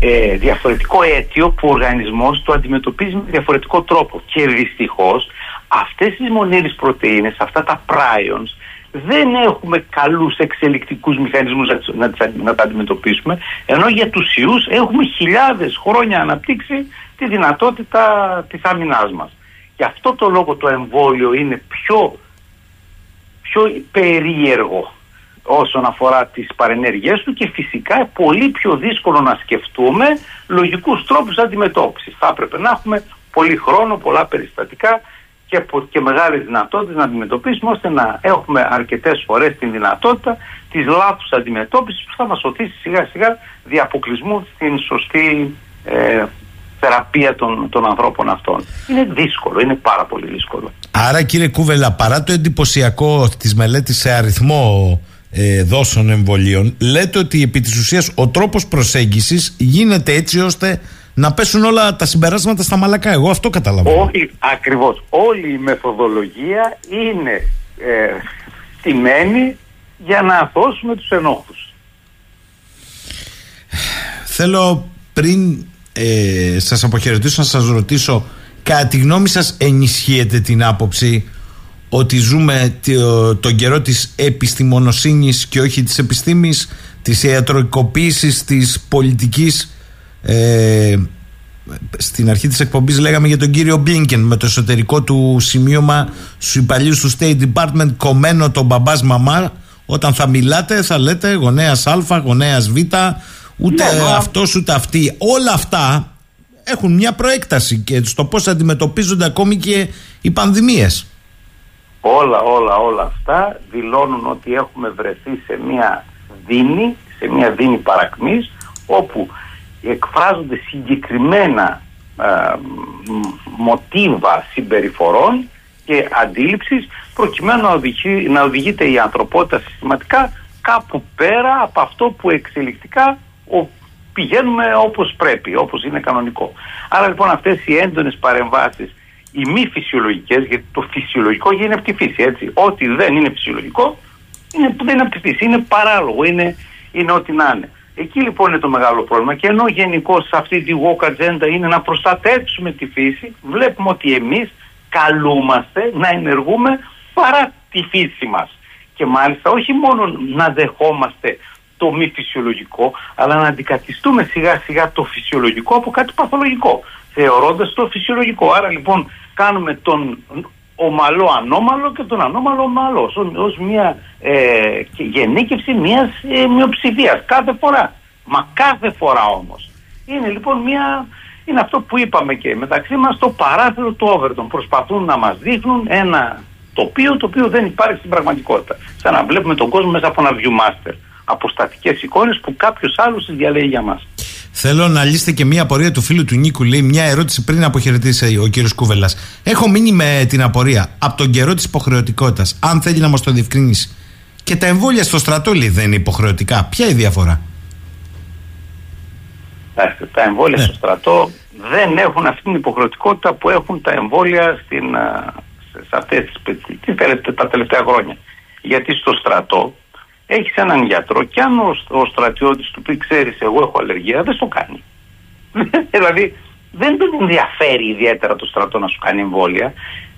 ε, διαφορετικό αίτιο που ο οργανισμός το αντιμετωπίζει με διαφορετικό τρόπο. Και δυστυχώς αυτές τις μονήρες πρωτεΐνες, αυτά τα prions, δεν έχουμε καλούς εξελικτικούς μηχανισμούς να, να, τα αντιμετωπίσουμε, ενώ για τους ιούς έχουμε χιλιάδες χρόνια αναπτύξει τη δυνατότητα της άμυνάς μας. Γι' αυτό το λόγο το εμβόλιο είναι πιο, πιο περίεργο όσον αφορά τις παρενέργειές του και φυσικά πολύ πιο δύσκολο να σκεφτούμε λογικούς τρόπους αντιμετώπισης. Θα έπρεπε να έχουμε πολύ χρόνο, πολλά περιστατικά και, και μεγάλες δυνατότητες να αντιμετωπίσουμε ώστε να έχουμε αρκετές φορές την δυνατότητα της λάθους αντιμετώπισης που θα μας οδηγήσει σιγά σιγά δι' αποκλεισμού στην σωστή ε, θεραπεία των, των ανθρώπων αυτών. Είναι δύσκολο, είναι πάρα πολύ δύσκολο. Άρα κύριε Κούβελα, παρά το εντυπωσιακό της μελέτης σε αριθμό ε, δόσεων εμβολίων, λέτε ότι επί της ουσίας ο τρόπος προσέγγισης γίνεται έτσι ώστε να πέσουν όλα τα συμπεράσματα στα μαλακά. Εγώ αυτό καταλαβαίνω. Όχι, ακριβώς. Όλη η μεθοδολογία είναι ε, στημένη για να αθώσουμε τους ενόχους. Θέλω πριν ε, σας αποχαιρετήσω να σας ρωτήσω κατά τη γνώμη σας ενισχύεται την άποψη ότι ζούμε τον καιρό της επιστημονοσύνης και όχι της επιστήμης, της ιατροκοποίησης, της πολιτικής. Ε, στην αρχή της εκπομπής λέγαμε για τον κύριο Μπλίνκεν με το εσωτερικό του σημείωμα στους υπαλλήλους του State Department κομμένο τον μπαμπάς μαμά όταν θα μιλάτε θα λέτε γονέας Α, γονέας Β ούτε ναι, αυτός ούτε αυτή όλα αυτά έχουν μια προέκταση και στο πώς αντιμετωπίζονται ακόμη και οι πανδημίες Όλα, όλα, όλα αυτά δηλώνουν ότι έχουμε βρεθεί σε μια δίνη, σε μια δίνη παρακμής, όπου εκφράζονται συγκεκριμένα μοτίβα συμπεριφορών και αντίληψης προκειμένου να, οδηγεί, να οδηγείται η ανθρωπότητα συστηματικά κάπου πέρα από αυτό που εξελικτικά πηγαίνουμε όπως πρέπει, όπως είναι κανονικό. Άρα λοιπόν αυτές οι έντονες παρεμβάσεις, οι μη φυσιολογικές, γιατί το φυσιολογικό γίνεται από τη φύση, έτσι. Ό,τι δεν είναι φυσιολογικό είναι, δεν είναι από τη φύση, είναι παράλογο, είναι, είναι ό,τι να είναι. Εκεί λοιπόν είναι το μεγάλο πρόβλημα και ενώ γενικώ αυτή τη woke agenda είναι να προστατεύσουμε τη φύση, βλέπουμε ότι εμείς καλούμαστε να ενεργούμε παρά τη φύση μας. Και μάλιστα όχι μόνο να δεχόμαστε το μη φυσιολογικό, αλλά να αντικαθιστούμε σιγά σιγά το φυσιολογικό από κάτι παθολογικό, θεωρώντας το φυσιολογικό. Άρα λοιπόν κάνουμε τον ομαλό ανώμαλο και τον ανώμαλο ομαλός, ως μια ε, γενίκευση μιας ε, μειοψηφίας κάθε φορά. Μα κάθε φορά όμως. Είναι λοιπόν μια είναι αυτό που είπαμε και μεταξύ μας το παράθυρο του Όβερτον. Προσπαθούν να μας δείχνουν ένα τοπίο το οποίο δεν υπάρχει στην πραγματικότητα. Σαν να βλέπουμε τον κόσμο μέσα από ένα viewmaster. Από στατικές εικόνες που κάποιος άλλος διαλέγει για μας. Θέλω να λύσετε και μία απορία του φίλου του Νίκου. Λέει μια ερώτηση πριν αποχαιρετήσει ο κύριος Κούβελας. Έχω μείνει με την απορία από τον καιρό της υποχρεωτικότητας. Αν θέλει να μας το διευκρινίσει. Και τα εμβόλια στο στρατό λέει δεν είναι υποχρεωτικά. Ποια είναι η διαφορά; Τα εμβόλια ναι. στο στρατό δεν έχουν αυτή την υποχρεωτικότητα που έχουν τα εμβόλια στην, σε αυτές τις, τα τελευταία χρόνια. Γιατί στο στρατό έχεις έναν γιατρό και αν ο, ο στρατιώτης του πει ξέρεις εγώ έχω αλλεργία δεν στο κάνει. [LAUGHS] δηλαδή δεν τον ενδιαφέρει ιδιαίτερα το στρατό να σου κάνει εμβόλια.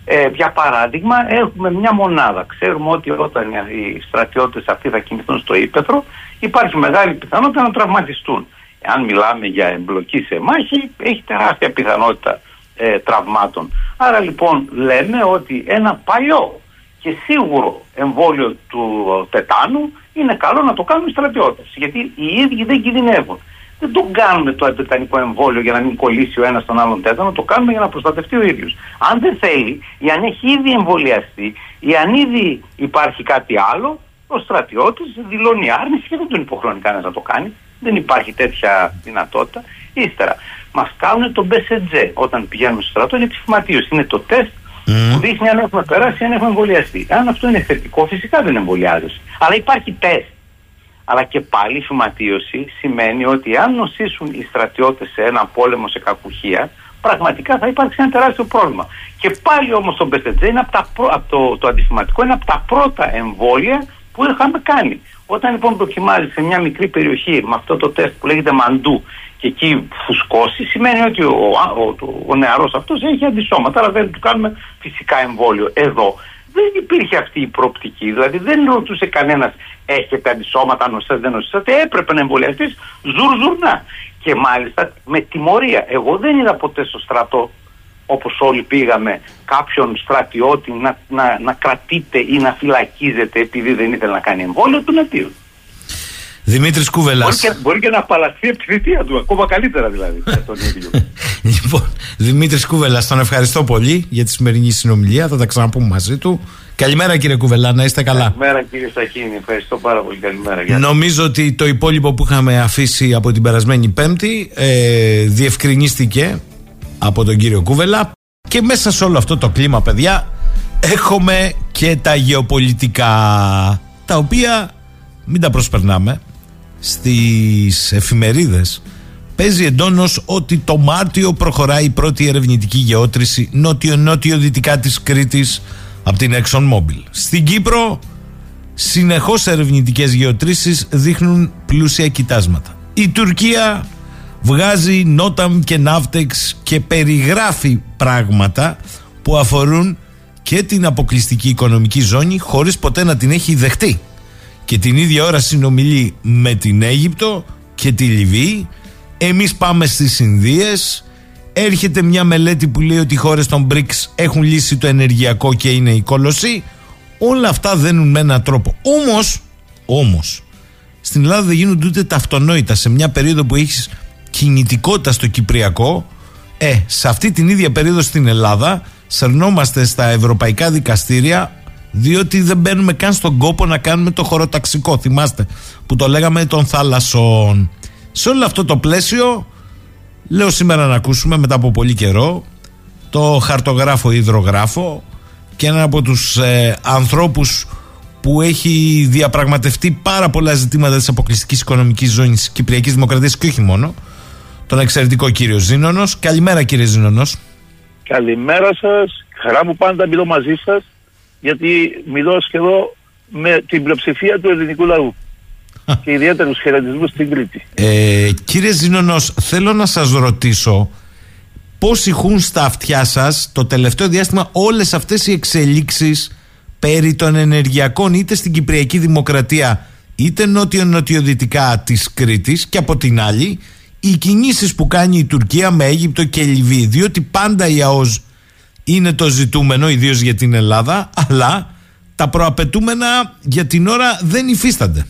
Ε, για παράδειγμα έχουμε μια μονάδα. Ξέρουμε ότι όταν οι στρατιώτες αυτοί θα κινηθούν στο ύπεθρο υπάρχει μεγάλη πιθανότητα να τραυματιστούν αν μιλάμε για εμπλοκή σε μάχη, έχει τεράστια πιθανότητα ε, τραυμάτων. Άρα λοιπόν λέμε ότι ένα παλιό και σίγουρο εμβόλιο του τετάνου είναι καλό να το κάνουν οι στρατιώτες, γιατί οι ίδιοι δεν κινδυνεύουν. Δεν το κάνουμε το τετανικό εμβόλιο για να μην κολλήσει ο ένας τον άλλον τέτανο, το κάνουμε για να προστατευτεί ο ίδιος. Αν δεν θέλει, ή αν έχει ήδη εμβολιαστεί, ή αν ήδη υπάρχει κάτι άλλο, ο στρατιώτης δηλώνει άρνηση και δεν τον υποχρεώνει κανένας να το κάνει. Δεν υπάρχει τέτοια δυνατότητα. Ύστερα, μας κάνουν το BCG όταν πηγαίνουμε στο στρατό για τη φυματίωση. Είναι το τεστ που δείχνει αν έχουμε περάσει, αν έχουμε εμβολιαστεί. Αν αυτό είναι θετικό, φυσικά δεν εμβολιάζεσαι. Αλλά υπάρχει τεστ. Αλλά και πάλι η φυματίωση σημαίνει ότι αν νοσήσουν οι στρατιώτες σε ένα πόλεμο σε κακουχία, πραγματικά θα υπάρξει ένα τεράστιο πρόβλημα. Και πάλι όμως το BCG είναι από τα από το, το αντιφυματικό είναι από τα πρώτα εμβόλια που είχαμε κάνει. Όταν λοιπόν δοκιμάζεις σε μια μικρή περιοχή με αυτό το τεστ που λέγεται μαντού και εκεί φουσκώσεις, σημαίνει ότι ο, ο, ο, ο νεαρός αυτός έχει αντισώματα, αλλά δεν του κάνουμε φυσικά εμβόλιο. Εδώ δεν υπήρχε αυτή η προοπτική. Δηλαδή δεν ρωτούσε κανένας, έχετε αντισώματα, νοσέ, δεν νοσήσατε; Έπρεπε να εμβολιαστείς ζουρ-ζουρνά. Και μάλιστα με τιμωρία. Εγώ δεν είδα ποτέ στο στρατό όπως όλοι πήγαμε, κάποιον στρατιώτη να, να, να κρατείται ή να φυλακίζεται επειδή δεν ήθελε να κάνει εμβόλιο του νατίου. Δημήτρης Κούβελας. Μπορεί, και, μπορεί και να απαλλαχθεί από τη θητεία του, ακόμα καλύτερα δηλαδή. [LAUGHS] τον ίδιο. λοιπόν, Δημήτρης Κούβελας, τον ευχαριστώ πολύ για τη σημερινή συνομιλία. Θα τα ξαναπούμε μαζί του. Καλημέρα κύριε Κουβελά, να είστε καλά. Καλημέρα κύριε Σαχίνη, ευχαριστώ πάρα πολύ. Καλημέρα. Νομίζω ότι το υπόλοιπο που είχαμε αφήσει από την περασμένη Πέμπτη ε, διευκρινίστηκε από τον κύριο Κούβελα. Και μέσα σε όλο αυτό το κλίμα, παιδιά, έχουμε και τα γεωπολιτικά, τα οποία μην τα προσπερνάμε. Στις εφημερίδες παίζει εντόνως ότι το Μάρτιο προχωράει η πρώτη ερευνητική γεώτρηση νότιο-νότιο-δυτικά της Κρήτης από την ExxonMobil. Στην Κύπρο συνεχώς ερευνητικές γεωτρήσεις δείχνουν πλούσια κοιτάσματα. Η Τουρκία βγάζει νόταμ και ναύτεξ και περιγράφει πράγματα που αφορούν και την αποκλειστική οικονομική ζώνη χωρίς ποτέ να την έχει δεχτεί. Και την ίδια ώρα συνομιλεί με την Αίγυπτο και τη Λιβύη. Εμείς πάμε στις Ινδίες. Έρχεται μια μελέτη που λέει ότι οι χώρες των BRICS έχουν λύσει το ενεργειακό και είναι η κόλωση. Όλα αυτά δένουν με έναν τρόπο. Όμως, όμως, στην Ελλάδα δεν γίνονται ούτε τα αυτονόητα σε μια περίοδο που έχεις κινητικότητα στο Κυπριακό, ε, σε αυτή την ίδια περίοδο στην Ελλάδα σερνόμαστε στα ευρωπαϊκά δικαστήρια διότι δεν μπαίνουμε καν στον κόπο να κάνουμε το χωροταξικό. Θυμάστε που το λέγαμε των θάλασσων. Σε όλο αυτό το πλαίσιο Λέω σήμερα να ακούσουμε μετά από πολύ καιρό το χαρτογράφο υδρογράφο και έναν από τους ε, ανθρώπους που έχει διαπραγματευτεί πάρα πολλά ζητήματα της αποκλειστικής οικονομικής ζώνης της Κυπριακής Δημοκρατίας και όχι μόνο τον εξαιρετικό κύριο Ζήνονος. Καλημέρα κύριε Ζήνονος. Καλημέρα σας. Χαρά μου πάντα μιλώ μαζί σας γιατί μιλώ σχεδόν με την πλειοψηφία του ελληνικού λαού και ιδιαίτερους χαιρετισμούς στην Κρήτη. Ε, κύριε Ζήνονος, θέλω να σας ρωτήσω πώς ηχούν στα αυτιά σας το τελευταίο διάστημα όλες αυτές οι εξελίξεις περί των ενεργειακών είτε στην Κυπριακή Δημοκρατία είτε νότιο-νοτιοδυτικά της Κρήτης και από την άλλη οι κινήσεις που κάνει η Τουρκία με Αίγυπτο και Λιβύη διότι πάντα η ΑΟΣ είναι το ζητούμενο ιδίως για την Ελλάδα αλλά τα προαπαιτούμενα για την ώρα δεν υφίστανται.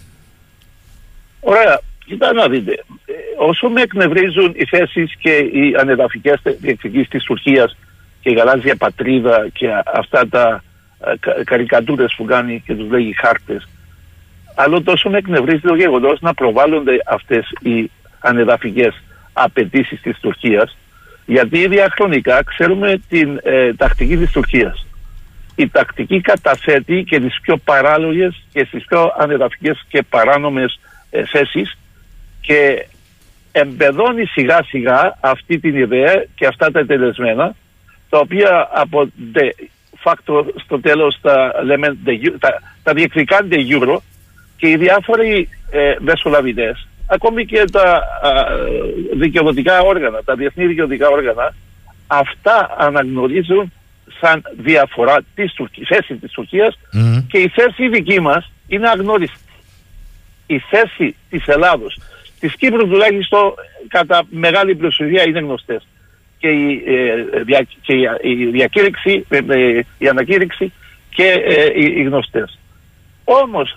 Ωραία. Κοιτά να δείτε. Ε, όσο με εκνευρίζουν οι θέσεις και οι ανεδαφικές διεκδικήσεις της Τουρκίας και η γαλάζια πατρίδα και αυτά τα ε, καρικατούρες που κάνει και τους λέγει χάρτες, άλλο τόσο με εκνευρίζει το γεγονός να προβάλλονται αυτές οι ανεδαφικές απαιτήσεις της Τουρκίας, γιατί διαχρονικά ξέρουμε την ε, τακτική της Τουρκίας. Η τακτική καταθέτει και τις πιο παράλογες και τις πιο ανεδαφικές και παράνομες ε, θέσεις και εμπεδώνει σιγά σιγά αυτή την ιδέα και αυτά τα τελεσμένα τα οποία από de facto στο τέλος τα, λέμε, τα, τα διεκδικάνε euro και οι διάφοροι ε, μεσολαβητές ακόμη και τα δικαιοδοτικά όργανα, τα διεθνή δικαιοδοτικά όργανα αυτά αναγνωρίζουν σαν διαφορά της θέση της Τουρκίας και η θέση δική μας είναι αγνώριστη. Η θέση της Ελλάδος, της Κύπρου τουλάχιστον κατά μεγάλη πλειοψηφία είναι γνωστές. Και η, ε, δια, και η, διακήρυξη, ε, ε, η ανακήρυξη και ε, οι, οι γνωστές. Όμως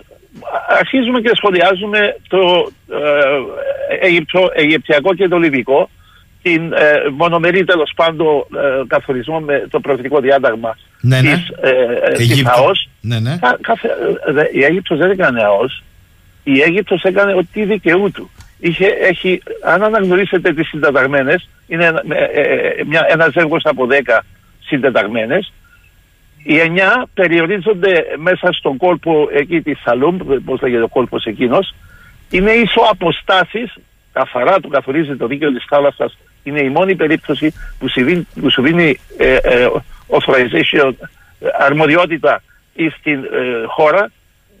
αρχίζουμε και σχολιάζουμε το Αιγυπτο, Αιγυπτιακό και το Λιβικό την ε, μονομερή τέλος πάντων ε, καθορισμό με το προεδρικό διάταγμα ναι, ναι. της, ε, της ΑΟΣ. Ναι, ναι. η Αίγυπτος δεν έκανε ΑΟΣ η Αίγυπτος έκανε ό,τι δικαιού του. Είχε, έχει, αν αναγνωρίσετε τις συντεταγμένες, είναι ε, ε, μια, ένας ζεύγος από 10 συντεταγμένες, οι εννιά περιορίζονται μέσα στον κόλπο εκεί της Σαλούμ, πώς λέγεται ο κόλπος εκείνος, είναι ίσο αποστάσεις, καθαρά του καθορίζει το δίκαιο της θάλασσας, είναι η μόνη περίπτωση που σου δίνει, που σου δίνει ε, ε, authorization, αρμοδιότητα στην χώρα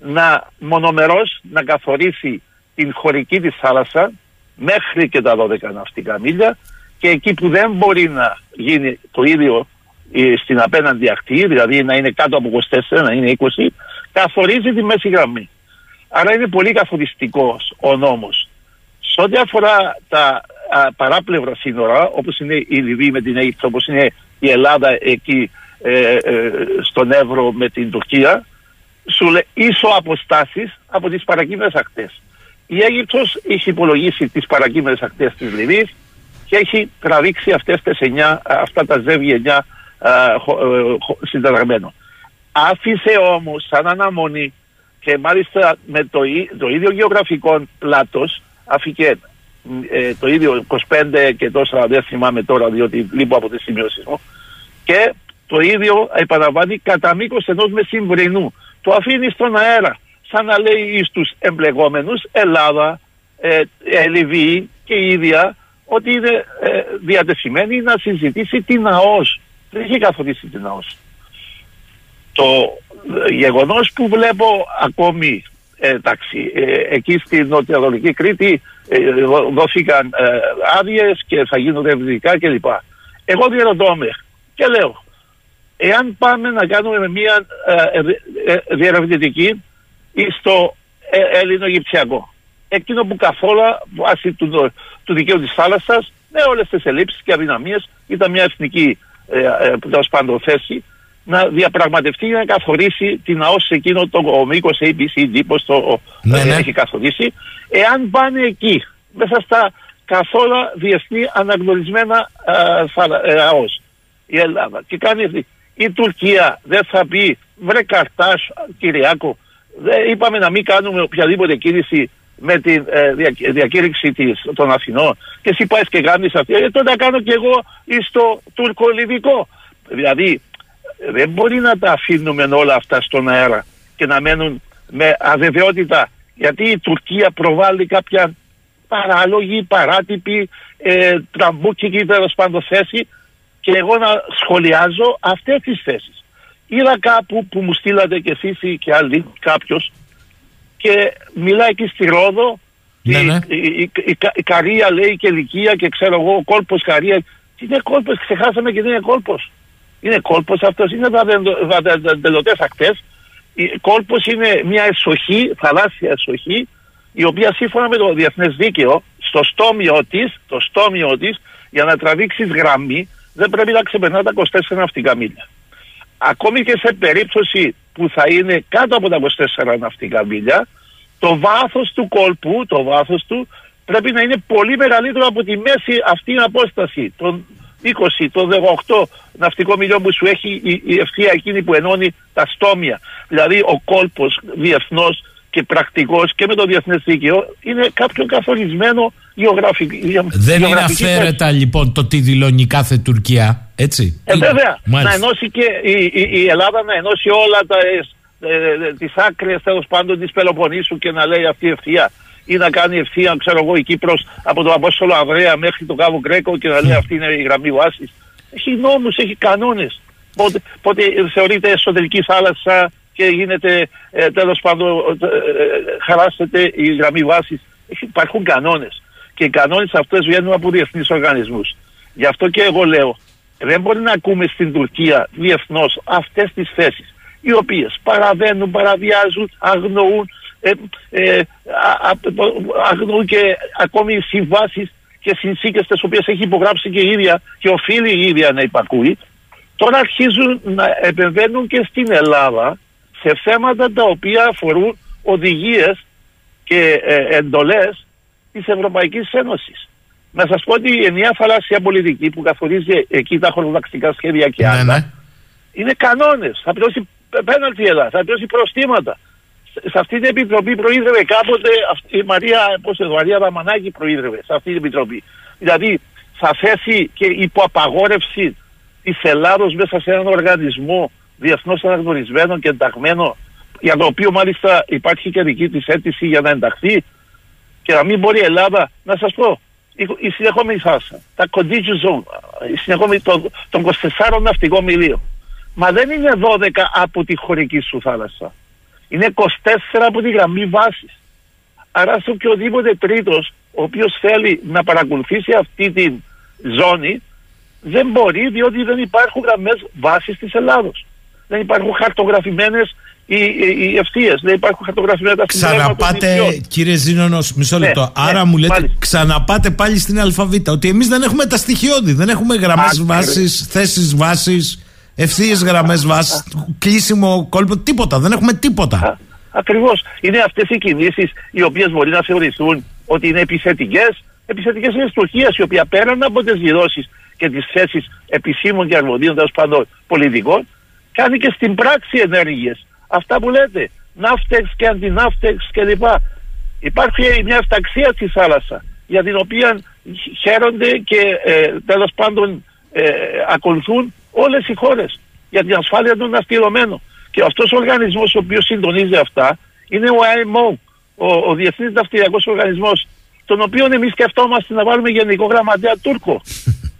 να μονομερός να καθορίσει την χωρική της θάλασσα μέχρι και τα 12 ναυτικά μίλια και εκεί που δεν μπορεί να γίνει το ίδιο ε, στην απέναντι ακτή, δηλαδή να είναι κάτω από 24, να είναι 20, καθορίζει τη μέση γραμμή. Άρα είναι πολύ καθοριστικός ο νόμος. Σε ό,τι αφορά τα α, παράπλευρα σύνορα, όπως είναι η Λιβύη με την Αίγυπτο, όπως είναι η Ελλάδα εκεί ε, ε, στον Εύρο με την Τουρκία, σου λέει ίσο αποστάσεις από τις παρακείμενες ακτές. Η Αίγυπτος έχει υπολογίσει τις παρακείμενες ακτές της Λιβύης και έχει τραβήξει αυτές τις εννιά, αυτά τα ζεύγια εννιά συνταγμένο. Άφησε όμως σαν αναμονή και μάλιστα με το, το ίδιο γεωγραφικό πλάτος αφήκε ε, το ίδιο 25 και τόσα δεν θυμάμαι τώρα διότι λείπω από τις σημειώσεις μου και το ίδιο επαναλαμβάνει κατά μήκος ενός μεσημβρινού το αφήνει στον αέρα σαν να λέει στους εμπλεγόμενους Ελλάδα, ε, ε, Λιβύη και η ίδια ότι είναι ε, διατεθειμένη να συζητήσει την ΑΟΣ. Δεν έχει καθορίσει την ΑΟΣ. Το ε, γεγονός που βλέπω ακόμη ε, εντάξει, ε, εκεί στη νοτιοανατολική Κρήτη δόθηκαν άδειες και θα γίνουν ευδικά κλπ. Εγώ διαρωτώ με και λέω εάν πάμε να κάνουμε μια ε, ε, ε διερευνητική στο ε, Έλληνο-Αιγυπτιακό, εκείνο που καθόλου βάσει του, του δικαίου της θάλασσας, με όλες τις ελλείψεις και αδυναμίες, ήταν μια εθνική ε, ε, πάντων θέση, να διαπραγματευτεί για να καθορίσει την ΑΟΣ σε εκείνο το μήκο ABCD, πώς το ναι, ναι. έχει καθορίσει, εάν πάνε εκεί, μέσα στα καθόλου διεθνή αναγνωρισμένα ΑΟΣ, η Ελλάδα, και κάνει αυτή; Η Τουρκία δεν θα πει βρε καρτάς Κυριάκο δεν είπαμε να μην κάνουμε οποιαδήποτε κίνηση με τη ε, δια, διακήρυξη της, των Αθηνών και εσύ πάει και κάνεις αυτή, ε, τότε κάνω και εγώ στο τουρκο-λιβυκό. Δηλαδή δεν μπορεί να τα αφήνουμε όλα αυτά στον αέρα και να μένουν με αβεβαιότητα γιατί η Τουρκία προβάλλει κάποια παράλογη, παράτυπη, ε, τραμπούκικη τέλος πάντων θέση και εγώ να σχολιάζω αυτές τις θέσεις. Είδα κάπου που μου στείλατε και εσείς ή και άλλοι κάποιος και μιλάει εκεί στη Ρόδο Ναι, ναι. η, η, η, η Καρία λέει και Λυκία και ξέρω εγώ ο κόλπος Καρίας. Τι είναι κόλπος, ξεχάσαμε και δεν είναι κόλπος. Είναι κόλπος αυτός, είναι βαδεντελωτές ακτές. Η- Κόλπος είναι μια εσοχή, θαλάσσια εσοχή, η οποία σύμφωνα με το διεθνές δίκαιο, στο στόμιο της, το στόμιο της, για να τραβήξεις γραμμή, δεν πρέπει να ξεπερνά τα 24 ναυτικά μίλια. Ακόμη και σε περίπτωση που θα είναι κάτω από τα 24 ναυτικά μίλια, το βάθος του κόλπου, το βάθος του, πρέπει να είναι πολύ μεγαλύτερο από τη μέση αυτή απόσταση, των 20, των 18 ναυτικών μιλιών που σου έχει η, η ευθεία εκείνη που ενώνει τα στόμια. Δηλαδή ο κόλπος διεθνώς και πρακτικός και με το διεθνές δίκαιο είναι κάποιο καθορισμένο γεωγραφικό. Δεν είναι αφαίρετα λοιπόν το τι δηλώνει η κάθε Τουρκία, έτσι. Ε, βέβαια, Μάλιστα. να ενώσει και η, η, η Ελλάδα να ενώσει όλα τα, ε, ε, τις άκρες τέλος πάντων της Πελοποννήσου και να λέει αυτή ευθεία ή να κάνει ευθεία, ξέρω εγώ, η Κύπρος από το Απόστολο Αβραία μέχρι το Κάβο Γκρέκο και να λέει αυτή είναι η γραμμή βάσης. Έχει νόμους, έχει κανόνες. Πότε, πότε θεωρείται εσωτερική θάλασσα και γίνεται ε, τέλος πάντων ε, ε, χαράσσεται η γραμμή βάσης. Έχει- Υπάρχουν κανόνες. Και οι κανόνες αυτές βγαίνουν από διεθνείς οργανισμούς. Γι' αυτό και εγώ λέω, δεν μπορεί να ακούμε στην Τουρκία διεθνώς αυτές τις θέσεις οι οποίες παραβαίνουν, παραβιάζουν, αγνοούν, ε, ε, α- α- αγνοούν και ακόμη συμβάσεις και συνθήκες τις οποίες έχει υπογράψει και η ίδια και οφείλει η ίδια να υπακούει. Τώρα αρχίζουν να επεμβαίνουν και στην Ελλάδα σε θέματα τα οποία αφορούν οδηγίες και ε, εντολές της Ευρωπαϊκής Ένωσης. Να σας πω ότι η ενιαία θαλάσσια πολιτική που καθορίζει εκεί τα χωροταξικά σχέδια και άλλα Ναι, ναι. είναι κανόνες. Θα πληρώσει πέναλτι η Ελλάδα, θα πληρώσει προστήματα. Σε- Σε αυτή την επιτροπή προείδρευε κάποτε αυτή η Μαρία, πώς είναι, Μαρία Δαμανάκη προείδρευε σε αυτή την επιτροπή. Δηλαδή θα θέσει και υποαπαγόρευση της Ελλάδος μέσα σε έναν οργανισμό διεθνώς αναγνωρισμένο και ενταγμένο για το οποίο μάλιστα υπάρχει και δική της αίτηση για να ενταχθεί και να μην μπορεί η Ελλάδα, να σας πω, η, η συνεχόμενη θάλασσα, τα condition zone, η συνεχόμενη των, των 24 ναυτικών μιλίων. Μα δεν είναι 12 από τη χωρική σου θάλασσα. Είναι 24 από τη γραμμή βάσης. Άρα σε οποιοδήποτε τρίτος ο οποίος θέλει να παρακολουθήσει αυτή τη ζώνη δεν μπορεί διότι δεν υπάρχουν γραμμές βάσης της Ελλάδος. Δεν υπάρχουν χαρτογραφημένες οι, οι, οι ευθείες, δεν υπάρχουν χαρτογραφημένα τα συμπλέγματα των Ξαναπάτε, νησιών. κύριε Ζήνονο, μισό Ναι, λεπτό. ναι, Άρα μου λέτε, μάλιστα. ξαναπάτε πάλι στην αλφαβήτα. Ότι εμείς δεν έχουμε τα στοιχειώδη. Δεν έχουμε γραμμές Ακριβώς. βάσης, θέσεις βάσης, ευθείες γραμμές βάσης, κλείσιμο κόλπο, τίποτα. Δεν έχουμε τίποτα. Ακριβώς. Είναι αυτές οι κινήσεις οι οποίες μπορεί να θεωρηθούν ότι είναι επιθετικές. Επιθετικές είναι τη Τουρκία, η οποία πέραν από τις δηλώσει και τις θέσεις επισήμων και αρμοδίων τέλος πάντων πολιτικών, κάνει και στην πράξη ενέργειες. Αυτά που λέτε, ναύτεξ και αντιναύτεξ κλπ. Υπάρχει μια αυταξία στη θάλασσα για την οποία χαίρονται και ε, τέλος πάντων ε, ακολουθούν όλες οι χώρες για την ασφάλεια των ναυτιλωμένων. Και αυτός ο οργανισμός ο οποίος συντονίζει αυτά είναι ο IMO, ο, ο Διεθνής Ναυτιλιακός Οργανισμός, τον οποίο εμείς σκεφτόμαστε να βάλουμε γενικό γραμματέα Τούρκο. [LAUGHS]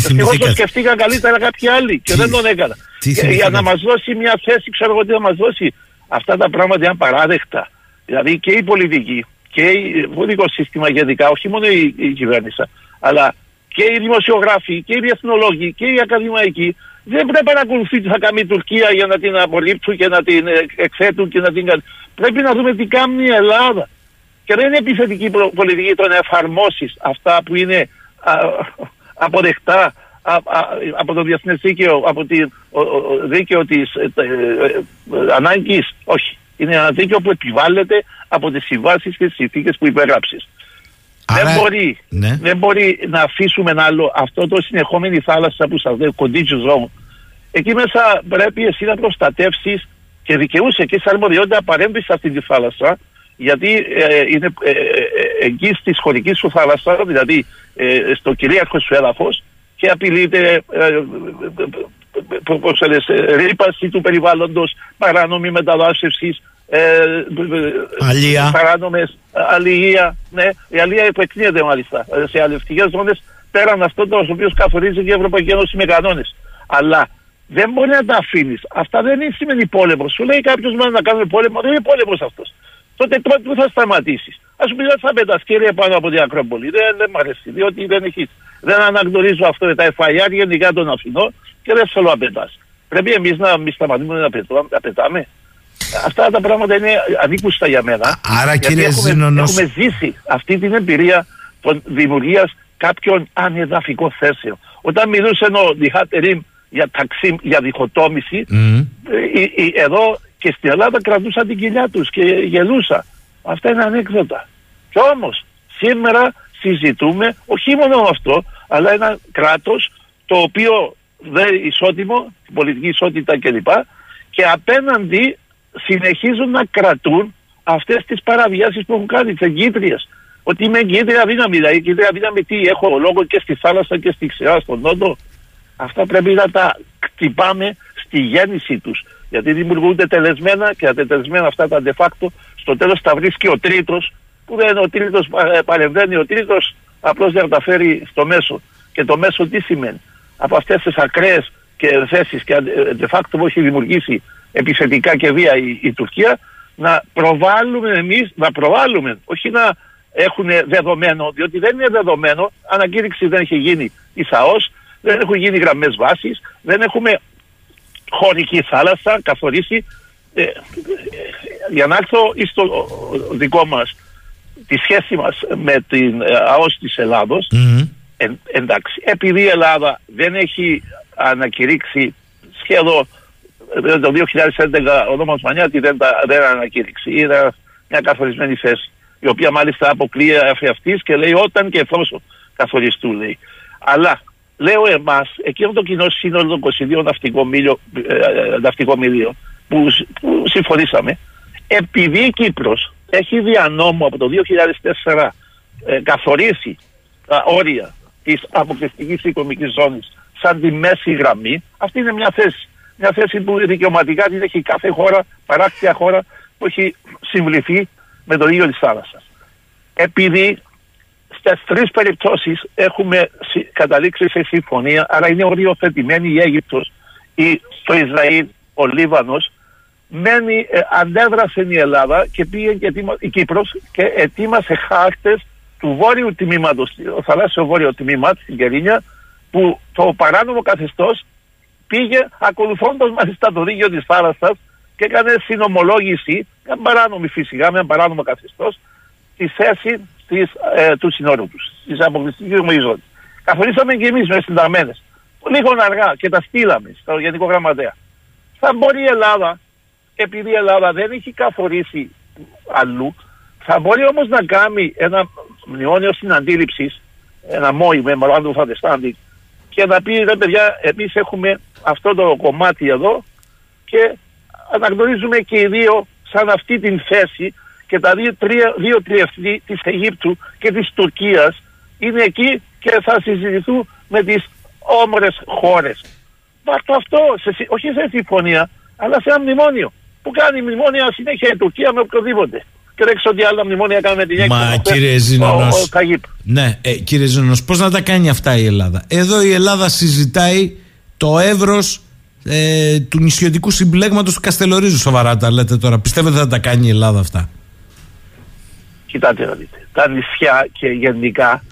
Τις Εγώ το θυμηθήκατε. σκεφτήκα καλύτερα κάποιοι άλλοι και Τι- δεν τον έκανα. τι Για- για θυμηθήκατε. να μας δώσει μια θέση, ξέρω εγώ τι να μας δώσει. Αυτά τα πράγματα είναι απαράδεκτα. Δηλαδή και η πολιτική και η- το δικό σύστημα γενικά, όχι μόνο η, η κυβέρνηση, αλλά και οι δημοσιογράφοι και οι διεθνολόγοι και οι ακαδημαϊκοί δεν πρέπει να ακολουθεί τι θα κάνει η Τουρκία για να την απορρίψουν και να την ε, εκθέτουν και να την κάνουν. Πρέπει να δούμε τι κάνει η Ελλάδα. Και δεν είναι επιθετική προ- πολιτική το να εφαρμόσεις αυτά που είναι α, αποδεκτά α- α- από το διεθνές δίκαιο, από το δίκαιο της ε, ε, ε, ανάγκης. Όχι. Είναι ένα δίκαιο που επιβάλλεται από τις συμβάσεις και τις συνθήκες που υπέγραψες. Άρα- Δεν, μπορεί, Ναι. δεν μπορεί να αφήσουμε ένα άλλο αυτό το συνεχόμενη θάλασσα που σα λέω, κοντίτσιο ζώο. Εκεί μέσα πρέπει εσύ να προστατεύσεις και δικαιούσε και σε αρμοδιότητα να παρέμβεις σε αυτή τη θάλασσα γιατί ε, είναι ε, ε, εκεί στη χωρική σου θάλασσα, δηλαδή ε, στο κυρίαρχο σου έδαφος και απειλείται ε, πώς λες, ρήπαση του περιβάλλοντος, παράνομη μεταδάσευση, ε, Αλία. παράνομες αλληλεία. Ναι, η αλληλεία επεκτείνεται μάλιστα σε αλληλευτικές ζώνες πέραν αυτών των οποίων καθορίζει και η Ευρωπαϊκή Ένωση με κανόνες. Αλλά δεν μπορεί να τα αφήνεις. Αυτά δεν είναι σημαίνει πόλεμο. Σου λέει κάποιος μόνο να κάνουμε πόλεμο, δεν είναι πόλεμος αυτός. Τότε τότε πού θα σταματήσεις. Α σου πει δεν θα πετάς κύριε πάνω από την Ακρόπολη. Δεν, δεν μ' αρέσει, διότι δεν έχεις. Δεν αναγνωρίζω αυτό με τα FIR γενικά τον αφινό και δεν θέλω να πετάς. Πρέπει εμείς να μην σταματήσουμε να, πετώ, να πετάμε. Αυτά τα πράγματα είναι ανήκουστα για μένα. Άρα γιατί κύριε έχουμε, Ζήνονος- έχουμε ζήσει αυτή την εμπειρία των δημιουργίας κάποιων ανεδαφικών θέσεων. Όταν μιλούσε ο Διχάτερη για, ταξί, για διχοτόμηση, Μμ. ε, ε, ε, εδώ και στην Ελλάδα κρατούσαν την κοιλιά τους και γελούσα. Αυτά είναι ανέκδοτα. Κι όμως σήμερα συζητούμε όχι μόνο αυτό, αλλά ένα κράτος το οποίο δεν ισότιμο, την πολιτική ισότητα κλπ. Και απέναντι συνεχίζουν να κρατούν αυτές τις παραβιάσεις που έχουν κάνει, τις εγκύτριες. Ότι είμαι εγκύτρια δύναμη, δηλαδή εγκύτρια δύναμη τι έχω λόγο και στη θάλασσα και στη ξηρά στον νότο. Αυτά πρέπει να τα κτυπάμε στη γέννηση τους. Γιατί δημιουργούνται τελεσμένα και τα τελεσμένα αυτά τα de facto στο τέλος τα βρίσκει ο τρίτος που δεν είναι ο τρίτος πα- ε, παρεμβαίνει, ο τρίτος απλώς δεν τα φέρει στο μέσο. Και το μέσο τι σημαίνει; Από αυτές τις ακραίες και θέσεις και ε, de facto που έχει δημιουργήσει επιθετικά και βία η, η Τουρκία να προβάλλουμε εμείς, να προβάλλουμε, όχι να έχουν δεδομένο, διότι δεν είναι δεδομένο, ανακήρυξη δεν έχει γίνει η ΣΑΟΣ, δεν έχουν γίνει γραμμές βάσης, δεν έχουμε χωρική θάλασσα καθορίσει. Ε, ε, για να έρθω στο δικό μας, τη σχέση μας με την ε, ΑΟΣ της Ελλάδος, Μμ. εν- εντάξει, επειδή η Ελλάδα δεν έχει ανακηρύξει σχεδόν ε, το 2011 ο νόμος Μανιάτη δεν, τα, δεν ανακήρυξει. Είναι μια καθορισμένη θέση, η οποία μάλιστα αποκλείει αυτής και λέει όταν και εφόσον καθοριστούν λέει. Αλλά λέω εμάς, εκείνο το κοινό σύνολο των 22 ναυτικών, μίλιο, ε, ε, ναυτικών μιλίων που, σ- που συμφωνήσαμε, επειδή η Κύπρος έχει δια νόμου από το 2004 ε, καθορίσει τα όρια της αποκλειστικής οικονομικής ζώνης σαν τη μέση γραμμή, αυτή είναι μια θέση. Μια θέση που δικαιωματικά την έχει κάθε χώρα, παράκτια χώρα που έχει συμβληθεί με το ίδιο της θάλασσας. Επειδή στις τρεις περιπτώσεις έχουμε συ- καταλήξει σε συμφωνία, άρα είναι οριοθετημένη η Αίγυπτος, η, το Ισραήλ, ο Λίβανος, μένει, ε, αντέδρασε η Ελλάδα και πήγε και ετοίμα, η Κύπρος και ετοίμασε χάρτες του βόρειου τμήματος, το θαλάσσιο βόρειο τμήμα στην Κερίνια, που το παράνομο καθεστώς πήγε ακολουθώντας μάλιστα το δίκαιο της θάλασσας και έκανε συνομολόγηση, μια παράνομη φυσικά, μια παράνομο καθεστώς, τη θέση της, ε, του συνόρου τους, της αποκλειστικής ομοϊζότητας. Καθορίσαμε και εμείς μες συνταγμένες. Λίγο αργά και τα στείλαμε στο Γενικό Γραμματέα. Θα μπορεί η Ελλάδα, επειδή η Ελλάδα δεν έχει καθορίσει αλλού, θα μπορεί όμως να κάνει ένα μνημόνιο συναντήληψης, ένα MOI, Memorandum of Understanding, και να πει ρε παιδιά εμείς έχουμε αυτό το κομμάτι εδώ και αναγνωρίζουμε και οι δύο σαν αυτή την θέση και τα δύο, τρία, δύο τριευτή της Αιγύπτου και της Τουρκίας είναι εκεί και θα συζητηθούν με τις όμορες χώρες. Βάρτο αυτό, σε, συ- όχι σε συμφωνία, αλλά σε ένα μνημόνιο. Που κάνει μνημόνια συνέχεια η Τουρκία με οποιοδήποτε. Και δεν ξέρω τι άλλα μνημόνια κάνει με την Μα Αίγυπτο. κύριε ο, Ζήνονος ο Ταγίπ. Ναι, ε, κύριε Ζήνονος πώς να τα κάνει αυτά η Ελλάδα; Εδώ η Ελλάδα συζητάει το εύρος ε, του νησιωτικού συμπλέγματος του Καστελορίζου. Σοβαρά τα λέτε τώρα. Πιστεύετε θα τα κάνει η Ελλάδα αυτά; Κοιτάτε να δείτε. Τα νησιά και γενικά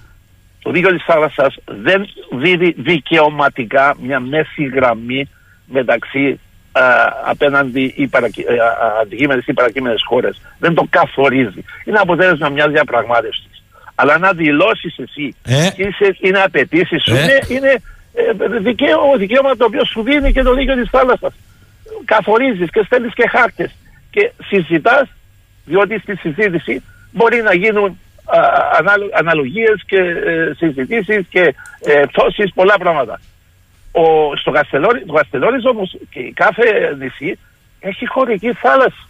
το δίκαιο της θάλασσας δεν δίδει δικαιωματικά μια μέση γραμμή μεταξύ α, απέναντι ή παρακει, α, α, αντικείμενες ή παρακείμενες χώρες. Δεν το καθορίζει. Είναι αποτέλεσμα μιας διαπραγμάτευσης. Αλλά να δηλώσεις εσύ Ε. και είσαι, είναι απαιτήσει σου, Ε. είναι, είναι ε, δικαίωμα, δικαίωμα το οποίο σου δίνει και το δίκαιο της θάλασσας. Καθορίζεις και στέλνεις και χάρτες και συζητάς διότι στη συζήτηση μπορεί να γίνουν α, ανάλο- αναλογίες και ε, συζητήσεις και ε, πτώσεις, πολλά πράγματα. Ο, στο Καστελόρι, το Καστελόρις όμως και η κάθε νησί έχει χωρική θάλασσα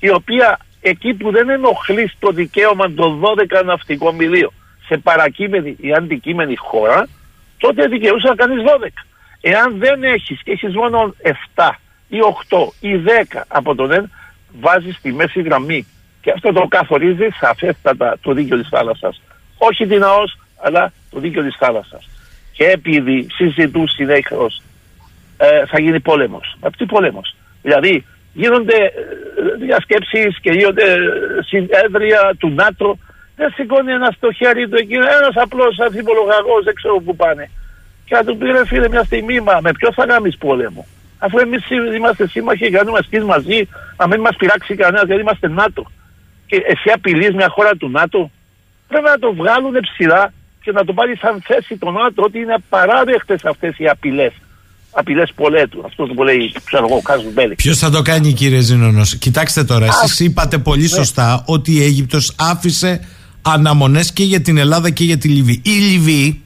η οποία εκεί που δεν ενοχλεί το δικαίωμα των 12 ναυτικών μιλίων σε παρακείμενη ή αντικείμενη χώρα, τότε δικαιούσε να κάνεις 12. Εάν δεν έχεις και έχεις μόνο 7 ή 8 ή 10 από τον ΕΝ, βάζεις τη μέση γραμμή. Και αυτό το καθορίζει σαφέστατα το δίκαιο της θάλασσας. Όχι την ΑΟΣ, αλλά το δίκαιο της θάλασσας. Και επειδή συζητούν συνέχω ε, θα γίνει πόλεμος. Μα τι πόλεμος; Δηλαδή γίνονται ε, διασκέψεις και γίνονται συνέδρια του ΝΑΤΟ. Δεν σηκώνει ένας στο χέρι του εκεί, ένας απλός ανθιπολογαγός, δεν ξέρω πού πάνε. Και να του πει ρε φίλε μια στιγμή, μα με ποιο θα κάνεις πόλεμο; Αφού εμείς είμαστε σύμμαχοι, κάνουμε ασκήσει μαζί, να μην μας πειράξει κανένας γιατί είμαστε ΝΑΤΟ. Και εσύ απειλείς μια χώρα του ΝΑΤΟ. Πρέπει να το βγάλουν ψηλά και να το πάρει σαν θέση το ΝΑΤΟ ότι είναι απαράδεκτες αυτές οι απειλές απειλές πολέτου. Αυτός που λέει, ξέρω εγώ, Κάζου Μπέλη. Ποιος θα το κάνει, κύριε Ζήνονο. Κοιτάξτε τώρα, εσείς είπατε πολύ ναι. σωστά ότι η Αίγυπτος άφησε αναμονές και για την Ελλάδα και για τη Λιβύη. Η Λιβύη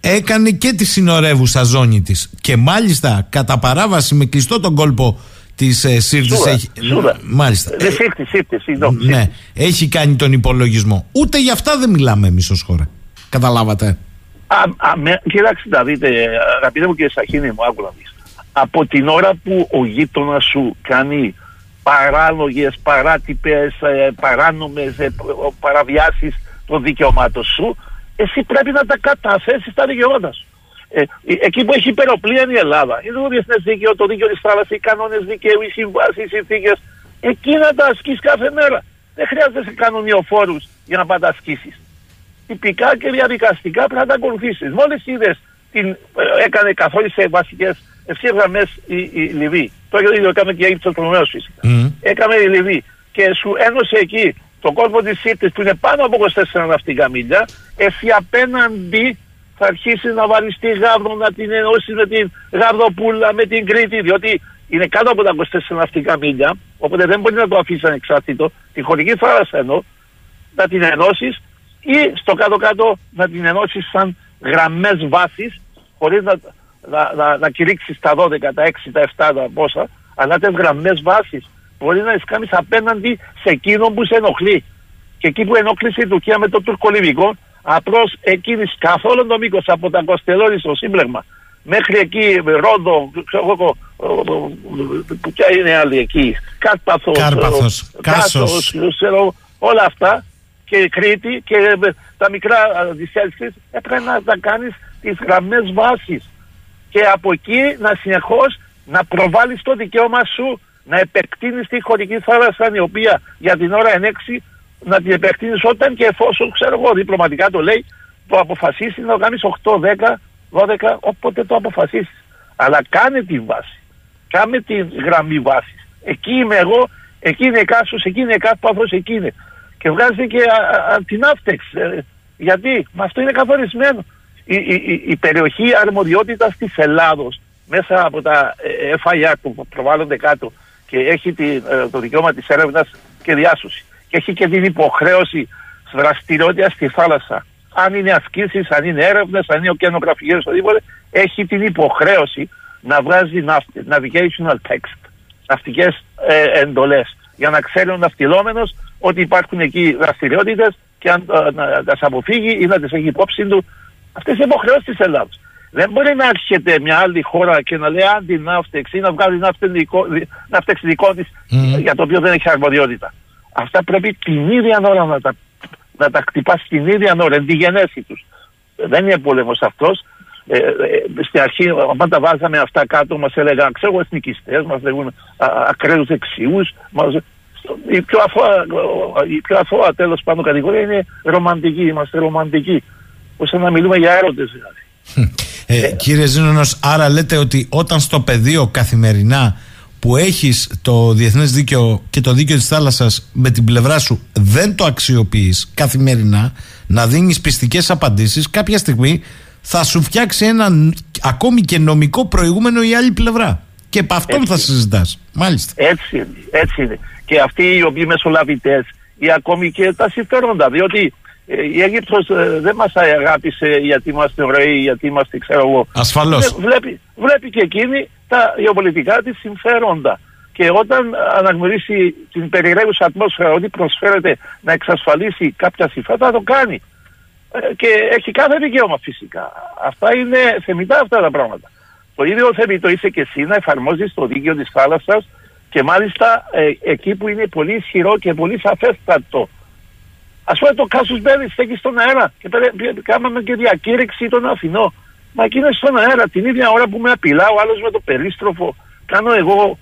έκανε και τη συνορεύουσα ζώνη της. Και μάλιστα κατά παράβαση με κλειστό τον κόλπο τη ε, Σύρτη. Έχει... Μάλιστα. Δεν σύρτη, σύρτη, συγγνώμη. Ναι, έχει κάνει τον υπολογισμό. Ούτε για αυτά δεν μιλάμε εμείς ως χώρα. Καταλάβατε. Α, α, με, κοιτάξτε να δείτε, αγαπητέ μου κύριε Σαχίνη μου, άκου να δεις. Από την ώρα που ο γείτονας σου κάνει παράλογες, παράτυπες, ε, παράνομες ε, παραβιάσεις των δικαιωμάτων σου, εσύ πρέπει να τα καταθέσεις τα δικαιώματα σου. Ε, ε, εκεί που έχει υπεροπλία είναι η Ελλάδα. Είναι το διεθνές δίκαιο, το δίκαιο της θάλασσας, οι κανόνες δικαίου, οι συμβάσεις, οι συνθήκες. Εκεί να τα ασκείς κάθε μέρα. Δεν χρειάζεται κανονιοφόρους για να πάντα ασκήσεις τυπικά και διαδικαστικά πρέπει να τα ακολουθήσεις. Μόλις είδες την ε, έκανε καθόρισε βασικές ευθείε γραμμές η, η Λιβύη. Το ίδιο έκαμε και η Αίγυπτος προηγουμένω φυσικά. Mm. Έκαμε η Λιβύη και σου ένωσε εκεί το κόλπο της Σύρτη που είναι πάνω από 24 ναυτικά μίλια, εσύ απέναντι θα αρχίσει να βάλει τη γάβρο, να την ενώσει με την γαβδοπούλα, με την Κρήτη, διότι είναι κάτω από τα 24 ναυτικά μίλια, οπότε δεν μπορεί να το αφήσει ανεξάρτητο. Τη χωρική θάλασσα ενώ να την ενώσεις ή στο κάτω-κάτω να την ενώσεις σαν γραμμές βάση, χωρίς να, να, να, να κηρύξεις τα 12, τα 6, τα 7, τα πόσα, αλλά τις γραμμές βάση. Μπορεί να τις κάνεις απέναντι σε εκείνο που σε ενοχλεί. Και εκεί που ενόχλησε η Τουρκία με το τουρκολιβικό, απλώς εκείνης καθόλου το μήκος από τα Κοστελόρι στο σύμπλεγμα μέχρι εκεί, Ρόδο, ξέρω εγώ, ποια είναι άλλη εκεί, Κάρπαθος, Κάρπαθος, Κάσος, όλα αυτά και Κρήτη και ε, τα μικρά δισέλξεις έπρεπε να τα κάνεις τις γραμμές βάσης. Και από εκεί να συνεχώς να προβάλλεις το δικαίωμα σου να επεκτείνεις τη χωρική θάλασσα η οποία για την ώρα ενέξει να την επεκτείνεις όταν και εφόσον ξέρω εγώ διπλωματικά το λέει το αποφασίσει να το κάνεις 8, 10, 12 όποτε το αποφασίσεις αλλά κάνε τη βάση κάνε τη γραμμή βάσης εκεί είμαι εγώ εκεί είναι κάσος, εκεί είναι κάσπαθος, εκεί είναι και βγάζει και την άφτεξ. Ε, γιατί με αυτό είναι καθορισμένο. Η, η, η περιοχή αρμοδιότητας της Ελλάδος μέσα από τα ε, FIR που προβάλλονται κάτω και έχει τη, ε, το δικαίωμα της έρευνας και διάσωσης και έχει και την υποχρέωση δραστηριότητα στη θάλασσα. Αν είναι ασκήσεις, αν είναι έρευνες, αν είναι ωκεανογραφικέ, οτιδήποτε, έχει την υποχρέωση να βγάζει navigational text, ναυτικές ε, εντολές, για να ξέρει ο ναυτιλόμενος ότι υπάρχουν εκεί δραστηριότητες και αν ε, να τις αποφύγει ή να τις έχει υπόψη του. Αυτές οι υποχρεώσεις της Ελλάδα. Δεν μπορεί να έρχεται μια άλλη χώρα και να λέει αντιναύτεξη ή να βγάλει ναύτεξη δικό τη για το οποίο δεν έχει αρμοδιότητα. Αυτά πρέπει την ίδια ώρα να τα, να τα χτυπάς την ίδια ώρα, εν τη γενέση τους. Δεν είναι πόλεμος αυτός. Ε, ε, στην αρχή, όταν τα βάζαμε αυτά κάτω, μας έλεγαν ξέρω εθνικιστές, μας λέγουν ακραίους δεξιούς η πιο αθώα, η πιο αθώα τέλος πάντων κατηγορία είναι ρομαντική. Είμαστε ρομαντικοί. Ώστε να μιλούμε για έρωτες δηλαδή. Ε, ε, κύριε Ζήνωνος, άρα λέτε ότι όταν στο πεδίο καθημερινά που έχεις το διεθνές δίκαιο και το δίκαιο της θάλασσας με την πλευρά σου δεν το αξιοποιείς καθημερινά να δίνεις πιστικές απαντήσεις κάποια στιγμή θα σου φτιάξει ένα ακόμη και νομικό προηγούμενο η άλλη πλευρά. Και από αυτόν θα συζητάς. Μάλιστα. Έτσι είναι. Έτσι είναι και αυτοί οι οποίοι μεσολαβητές ή ακόμη και τα συμφέροντα. Διότι ε, η Αίγυπτος ε, δεν μας αγάπησε γιατί είμαστε ωραίοι, γιατί είμαστε ξέρω εγώ. Ασφαλώς. Βλέπει, βλέπει και εκείνη τα γεωπολιτικά της συμφέροντα. και όταν αναγνωρίσει την περιραίουσα ατμόσφαιρα ότι προσφέρεται να εξασφαλίσει κάποια συμφέροντα θα το κάνει. Ε, και έχει κάθε δικαίωμα φυσικά. Αυτά είναι θεμητά αυτά τα πράγματα. Το ίδιο θεμητό είσαι και εσύ να εφαρμόζεις το δίκαιο της θάλασσας και μάλιστα ε, εκεί που είναι πολύ ισχυρό και πολύ σαφέστατο. Α πούμε το Κάσους Μπέλη στέκει στον αέρα και κάναμε και διακήρυξη των Αθηνών. Μα εκεί είναι στον αέρα την ίδια ώρα που με απειλά ο άλλος με το περίστροφο. Κάνω εγώ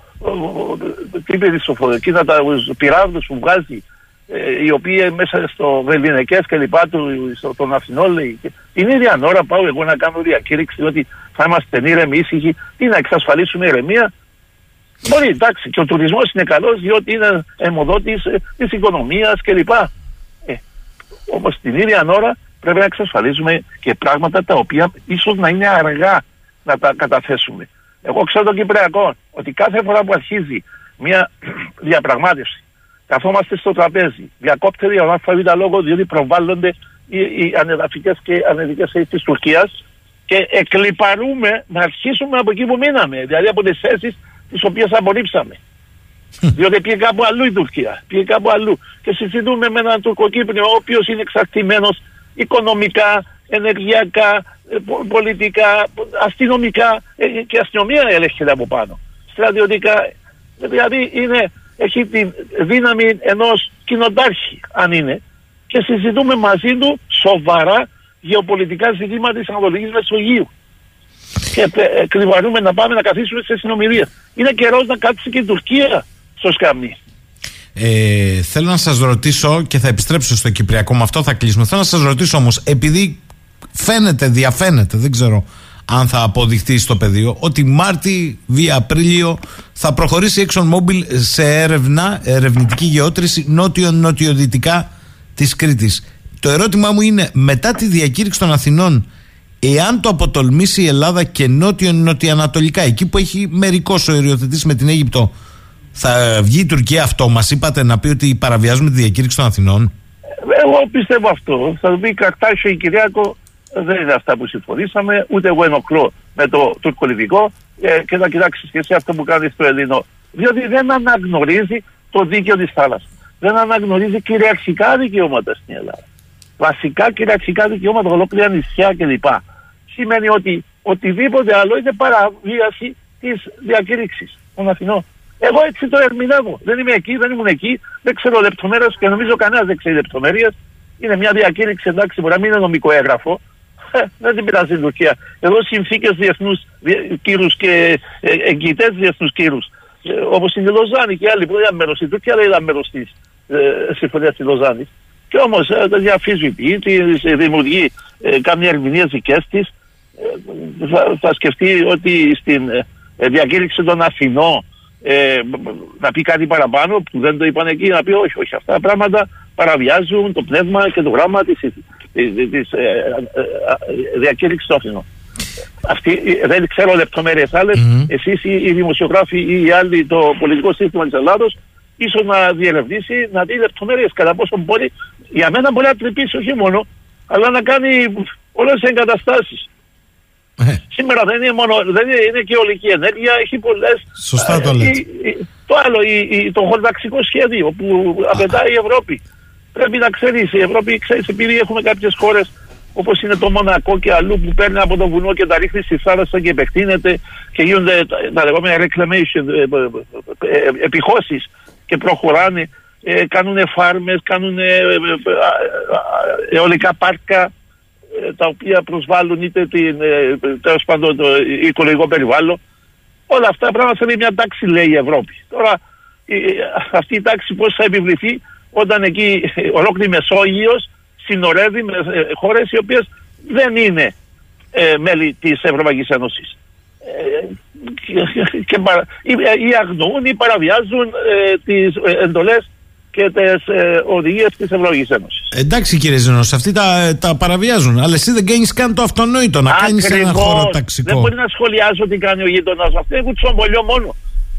τι περίστροφο, εκείνα τα πυράβλου που βγάζει ε, οι οποίοι μέσα στο Βεληνικέ και λοιπά του, στο, των Αθηνών λέει. την ίδια ώρα πάω εγώ να κάνω διακήρυξη ότι θα είμαστε ήρεμοι, ήσυχοι, ή να εξασφαλίσουμε ηρεμία. Μπορεί, εντάξει, και ο τουρισμός είναι καλός διότι είναι αιμοδότης ε, της οικονομίας κλπ. Ε, Όμως την ίδια ώρα πρέπει να εξασφαλίσουμε και πράγματα τα οποία ίσως να είναι αργά να τα καταθέσουμε. Εγώ ξέρω τον Κυπριακό ότι κάθε φορά που αρχίζει μια [CLEARS THROAT] διαπραγμάτευση καθόμαστε στο τραπέζι. Διακόπτεται για ΑΒ λόγο διότι προβάλλονται οι, οι ανεδαφικές και ανεδικές θέσει της Τουρκίας και εκλυπαρούμε να αρχίσουμε από εκεί που μείναμε. Δηλαδή από τις θέσεις τις οποίες απορρίψαμε. Διότι πήγε κάπου αλλού η Τουρκία. Πήγε κάπου αλλού. Και συζητούμε με έναν Τουρκοκύπριο ο οποίος είναι εξαρτημένος οικονομικά, ενεργειακά, ε, πολιτικά, αστυνομικά ε, και αστυνομία ελέγχεται από πάνω. Στρατιωτικά. Δηλαδή είναι έχει τη δύναμη ενός κοινοτάρχη αν είναι και συζητούμε μαζί του σοβαρά γεωπολιτικά ζητήματα της Ανατολικής Μεσογείου και κρυβαρούμε να πάμε να καθίσουμε σε συνομιλία. Είναι καιρός να κάτσει και η Τουρκία στο σκαμνί. Ε, θέλω να σας ρωτήσω και θα επιστρέψω στο Κυπριακό με αυτό θα κλείσουμε. Θέλω να σας ρωτήσω όμως επειδή φαίνεται, διαφαίνεται, δεν ξέρω αν θα αποδειχτεί στο πεδίο, ότι Μάρτι βία Απρίλιο θα προχωρήσει η ExxonMobil σε έρευνα, ερευνητική γεώτρηση νότιο-νοτιοδυτικά της Κρήτης. Το ερώτημά μου είναι, μετά τη διακήρυξη των Αθηνών, εάν το αποτολμήσει η Ελλάδα και νότιο-νοτιοανατολικά, εκεί που έχει μερικός οριοθετήσει με την Αίγυπτο, θα βγει η Τουρκία αυτό, μας είπατε να πει ότι παραβιάζουμε τη διακήρυξη των Αθηνών; Εγώ πιστεύω αυτό. Θα πει Καρτάσιο η Κυριάκο δεν είναι αυτά που συμφωνήσαμε, ούτε εγώ ενοχλώ με το τουρκολιβικό ε, και να κοιτάξεις και εσύ αυτό που κάνεις στο Ελλήνο. Διότι δεν αναγνωρίζει το δίκαιο της θάλασσας. Δεν αναγνωρίζει κυριαρχικά δικαιώματα στην Ελλάδα. Βασικά κυριαρχικά δικαιώματα, ολόκληρα νησιά κλπ. Σημαίνει ότι οτιδήποτε άλλο είναι παραβίαση της διακήρυξης των Αθηνών. Εγώ έτσι το ερμηνεύω. Δεν είμαι εκεί, δεν ήμουν εκεί, δεν ξέρω λεπτομέρειες και νομίζω κανένας δεν ξέρει λεπτομέρειες. Είναι μια διακήρυξη, εντάξει, μπορεί να μην είναι νομικό έγγραφο, ε, δεν την πειράζει η Τουρκία. Εδώ συνθήκες διεθνούς κύρους και ε, εγγυητές διεθνούς κύρους, ε, όπως είναι η Λοζάνη και άλλοι που δεν ήταν μέρος. Η Τουρκίας δεν ήταν μέρος της ε, συμφωνίας της Λοζάνης. Και όμως ε, τα διαφύζει, της δημιουργεί ε, κάνει ερμηνείε δικές της. Θα, θα, σκεφτεί ότι στην ε, διακήρυξη των Αθηνών ε, να πει κάτι παραπάνω που δεν το είπαν εκεί, να πει όχι, όχι, αυτά τα πράγματα παραβιάζουν το πνεύμα και το γράμμα της της ε, ε, ε, διακήρυξης του Αθηνών. Αυτή, δεν ξέρω λεπτομέρειες άλλες. Mm-hmm. Εσείς οι δημοσιογράφοι ή οι άλλοι, το πολιτικό σύστημα της Ελλάδος, ίσως να διερευνήσει, να δει λεπτομέρειες κατά πόσο μπορεί. Για μένα μπορεί να τρυπήσει όχι μόνο, αλλά να κάνει όλε τι εγκαταστάσεις. Σήμερα δεν είναι μόνο, δεν είναι, είναι και ολική ενέργεια, έχει πολλέ. Σωστά το λέτε. το άλλο, το χορταξικό σχέδιο που απαιτάει η Ευρώπη. Πρέπει να ξέρει, η Ευρώπη, ξέρει, επειδή έχουμε κάποιε χώρε όπω είναι το Μονακό και αλλού που παίρνει από το βουνό και τα ρίχνει στη θάλασσα και επεκτείνεται και γίνονται τα λεγόμενα reclamation, ε, ε, ε, επιχώσει και προχωράνε, κάνουν φάρμες, κάνουν αιωλικά πάρκα τα οποία προσβάλλουν είτε την, τέλος πάντων το οικολογικό περιβάλλον. Όλα αυτά πράγματα θέλει μια τάξη λέει η Ευρώπη. Τώρα αυτή η τάξη πώς θα επιβληθεί όταν εκεί ολόκληρη Μεσόγειος συνορεύει με ε, χώρες οι οποίες δεν είναι ε, μέλη της Ευρωπαϊκής Ένωσης. Ε, και, ή αγνοούν ή παραβιάζουν ε, τις εντολές και τις ε, οδηγίες της Ευρωπαϊκής Ένωσης. Εντάξει κύριε Ζενό, αυτοί τα, τα παραβιάζουν. Αλλά εσύ δεν κάνεις καν το αυτονόητο να κάνεις ένα χώρο ταξικό. Δεν μπορεί να σχολιάσω τι κάνει ο γείτονας. Αυτό είναι κουτσομπολιό μόνο.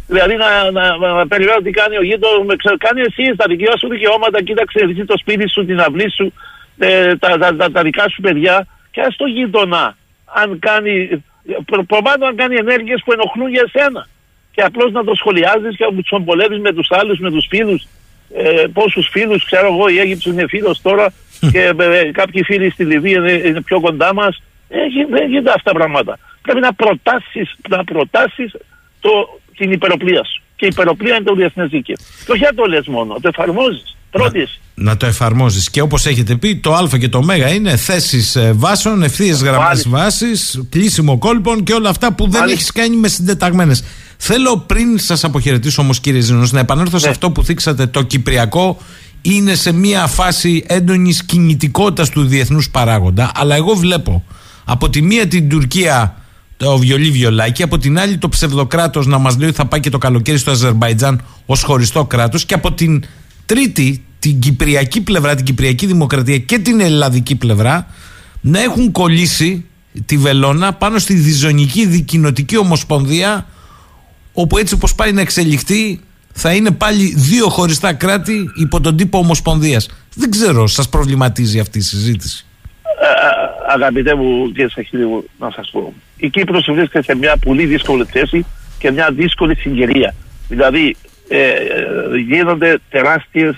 Δηλαδή να, να, να περιμένω τι κάνει ο γείτονο, κάνει εσύ τα δικιά σου δικαιώματα, κοίταξε εσύ το σπίτι σου, την αυλή σου, ε, τα, τα, τα, τα, δικά σου παιδιά και ας το γείτονα αν κάνει, προ, αν κάνει ενέργειες που ενοχλούν για εσένα. και απλώς να το σχολιάζεις και να του πολέμει με τους άλλους, με τους φίλους. Ε, Πόσους φίλους, ξέρω εγώ, η Αίγυπτος είναι φίλος τώρα και ε, κάποιοι φίλοι στη Λιβύη είναι, είναι πιο κοντά μας. Ε, δεν γίνεται αυτά τα πράγματα. Πρέπει να προτάσεις να προτάσεις το, την υπεροπλία σου. Και η υπεροπλία είναι το διεθνές δίκαιο. Και όχι να το λες μόνο, το εφαρμόζεις. Πρώτη. Να, να, το εφαρμόζεις. Και όπως έχετε πει, το Α και το Μ είναι θέσεις ε, βάσεων, ευθείες γραμμές βάσης, κλείσιμο κόλπων και όλα αυτά που δεν έχεις κάνει με συντεταγμένες. Θέλω πριν σας αποχαιρετήσω όμως, κύριε Ζήνος, να επανέλθω σε ναι. αυτό που θίξατε. Το Κυπριακό είναι σε μια φάση έντονης κινητικότητας του διεθνούς παράγοντα. Αλλά εγώ βλέπω από τη μία την Τουρκία το βιολί βιολάκι, από την άλλη το ψευδοκράτος να μας λέει ότι θα πάει και το καλοκαίρι στο Αζερβαϊτζάν ως χωριστό κράτος και από την τρίτη την κυπριακή πλευρά, την κυπριακή δημοκρατία και την ελλαδική πλευρά να έχουν κολλήσει τη βελόνα πάνω στη διζωνική δικοινοτική ομοσπονδία όπου έτσι όπως πάει να εξελιχθεί θα είναι πάλι δύο χωριστά κράτη υπό τον τύπο ομοσπονδίας. Δεν ξέρω, σας προβληματίζει αυτή η συζήτηση. Ε, ε αγαπητέ μου κύριε Σαχίδη μου, να σας πω. Η Κύπρος βρίσκεται σε μια πολύ δύσκολη θέση και μια δύσκολη συγκυρία. Δηλαδή ε, ε γίνονται τεράστιες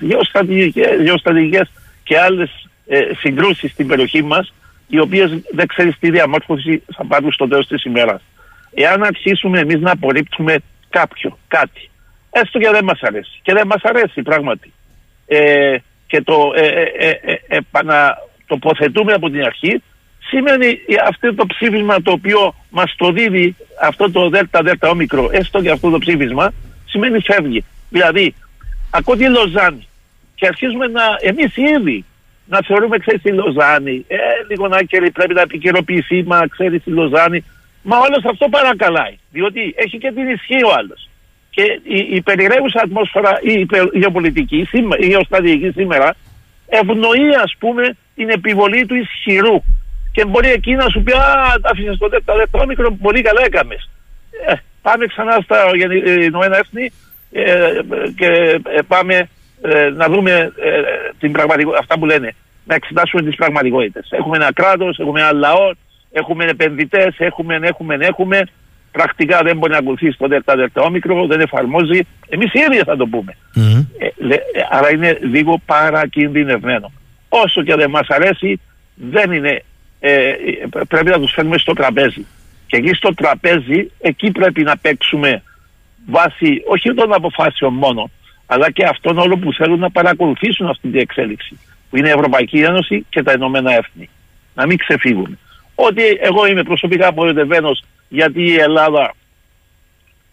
γεωστρατηγικές και άλλες ε, συγκρούσεις στην περιοχή μας οι οποίες δεν ξέρεις τι διαμόρφωση θα πάρουν στο τέλος της ημέρας. Εάν αρχίσουμε εμείς να απορρίπτουμε κάποιο, κάτι, έστω και δεν μας αρέσει, και δεν μας αρέσει πράγματι, ε, και το ε, ε, ε, επανατοποθετούμε από την αρχή, σημαίνει αυτό το ψήφισμα το οποίο μας το δίδει αυτό το ΔΕΛΤΑ ΔΕΛΤΑ όμικρο, έστω και αυτό το ψήφισμα, σημαίνει φεύγει. Δηλαδή, ακούω τη Λοζάνη και αρχίζουμε να, εμείς ήδη, να θεωρούμε, ξέρεις τη Λοζάνη, ε, λίγο να πρέπει να επικαιροποιηθεί, μα ξέρεις τη Λοζάνη. Μα όλο αυτό παρακαλάει, διότι έχει και την ισχύ ο άλλος. Και η, η περιραίουσα ατμόσφαιρα, η, η γεωπολιτική, η γεωστρατηγική σήμερα, ευνοεί ας πούμε την επιβολή του ισχυρού. Και μπορεί εκεί να σου πει, Α, άφησες το δεύτερο μικρό, πολύ καλά έκαμες. Ε, πάμε ξανά στα Ηνωμένα Έθνη ε, και ε, πάμε ε, να δούμε την πραγματικότητα, αυτά που λένε, να εξετάσουμε τις πραγματικότητες. Έχουμε ένα κράτος, έχουμε ένα λαό, έχουμε επενδυτές, έχουμε, έχουμε, έχουμε. Πρακτικά δεν μπορεί να ακολουθήσει το ΔΕΛΤΑ ΔΕΛΤΑ όμικρο, δεν εφαρμόζει. Εμείς οι ίδιοι θα το πούμε. Mm-hmm. Ε, άρα είναι λίγο παρακινδυνευμένο. Όσο και δεν μας αρέσει, δεν είναι. Ε, πρέπει να τους φέρνουμε στο τραπέζι. Και εκεί στο τραπέζι, εκεί πρέπει να παίξουμε βάσει όχι των αποφάσεων μόνο, αλλά και αυτών όλων που θέλουν να παρακολουθήσουν αυτή την εξέλιξη, που είναι η Ευρωπαϊκή Ένωση και τα Ηνωμένα Έθνη. Να μην ξεφύγουν. Ότι εγώ είμαι προσωπικά απογοητευμένος γιατί η Ελλάδα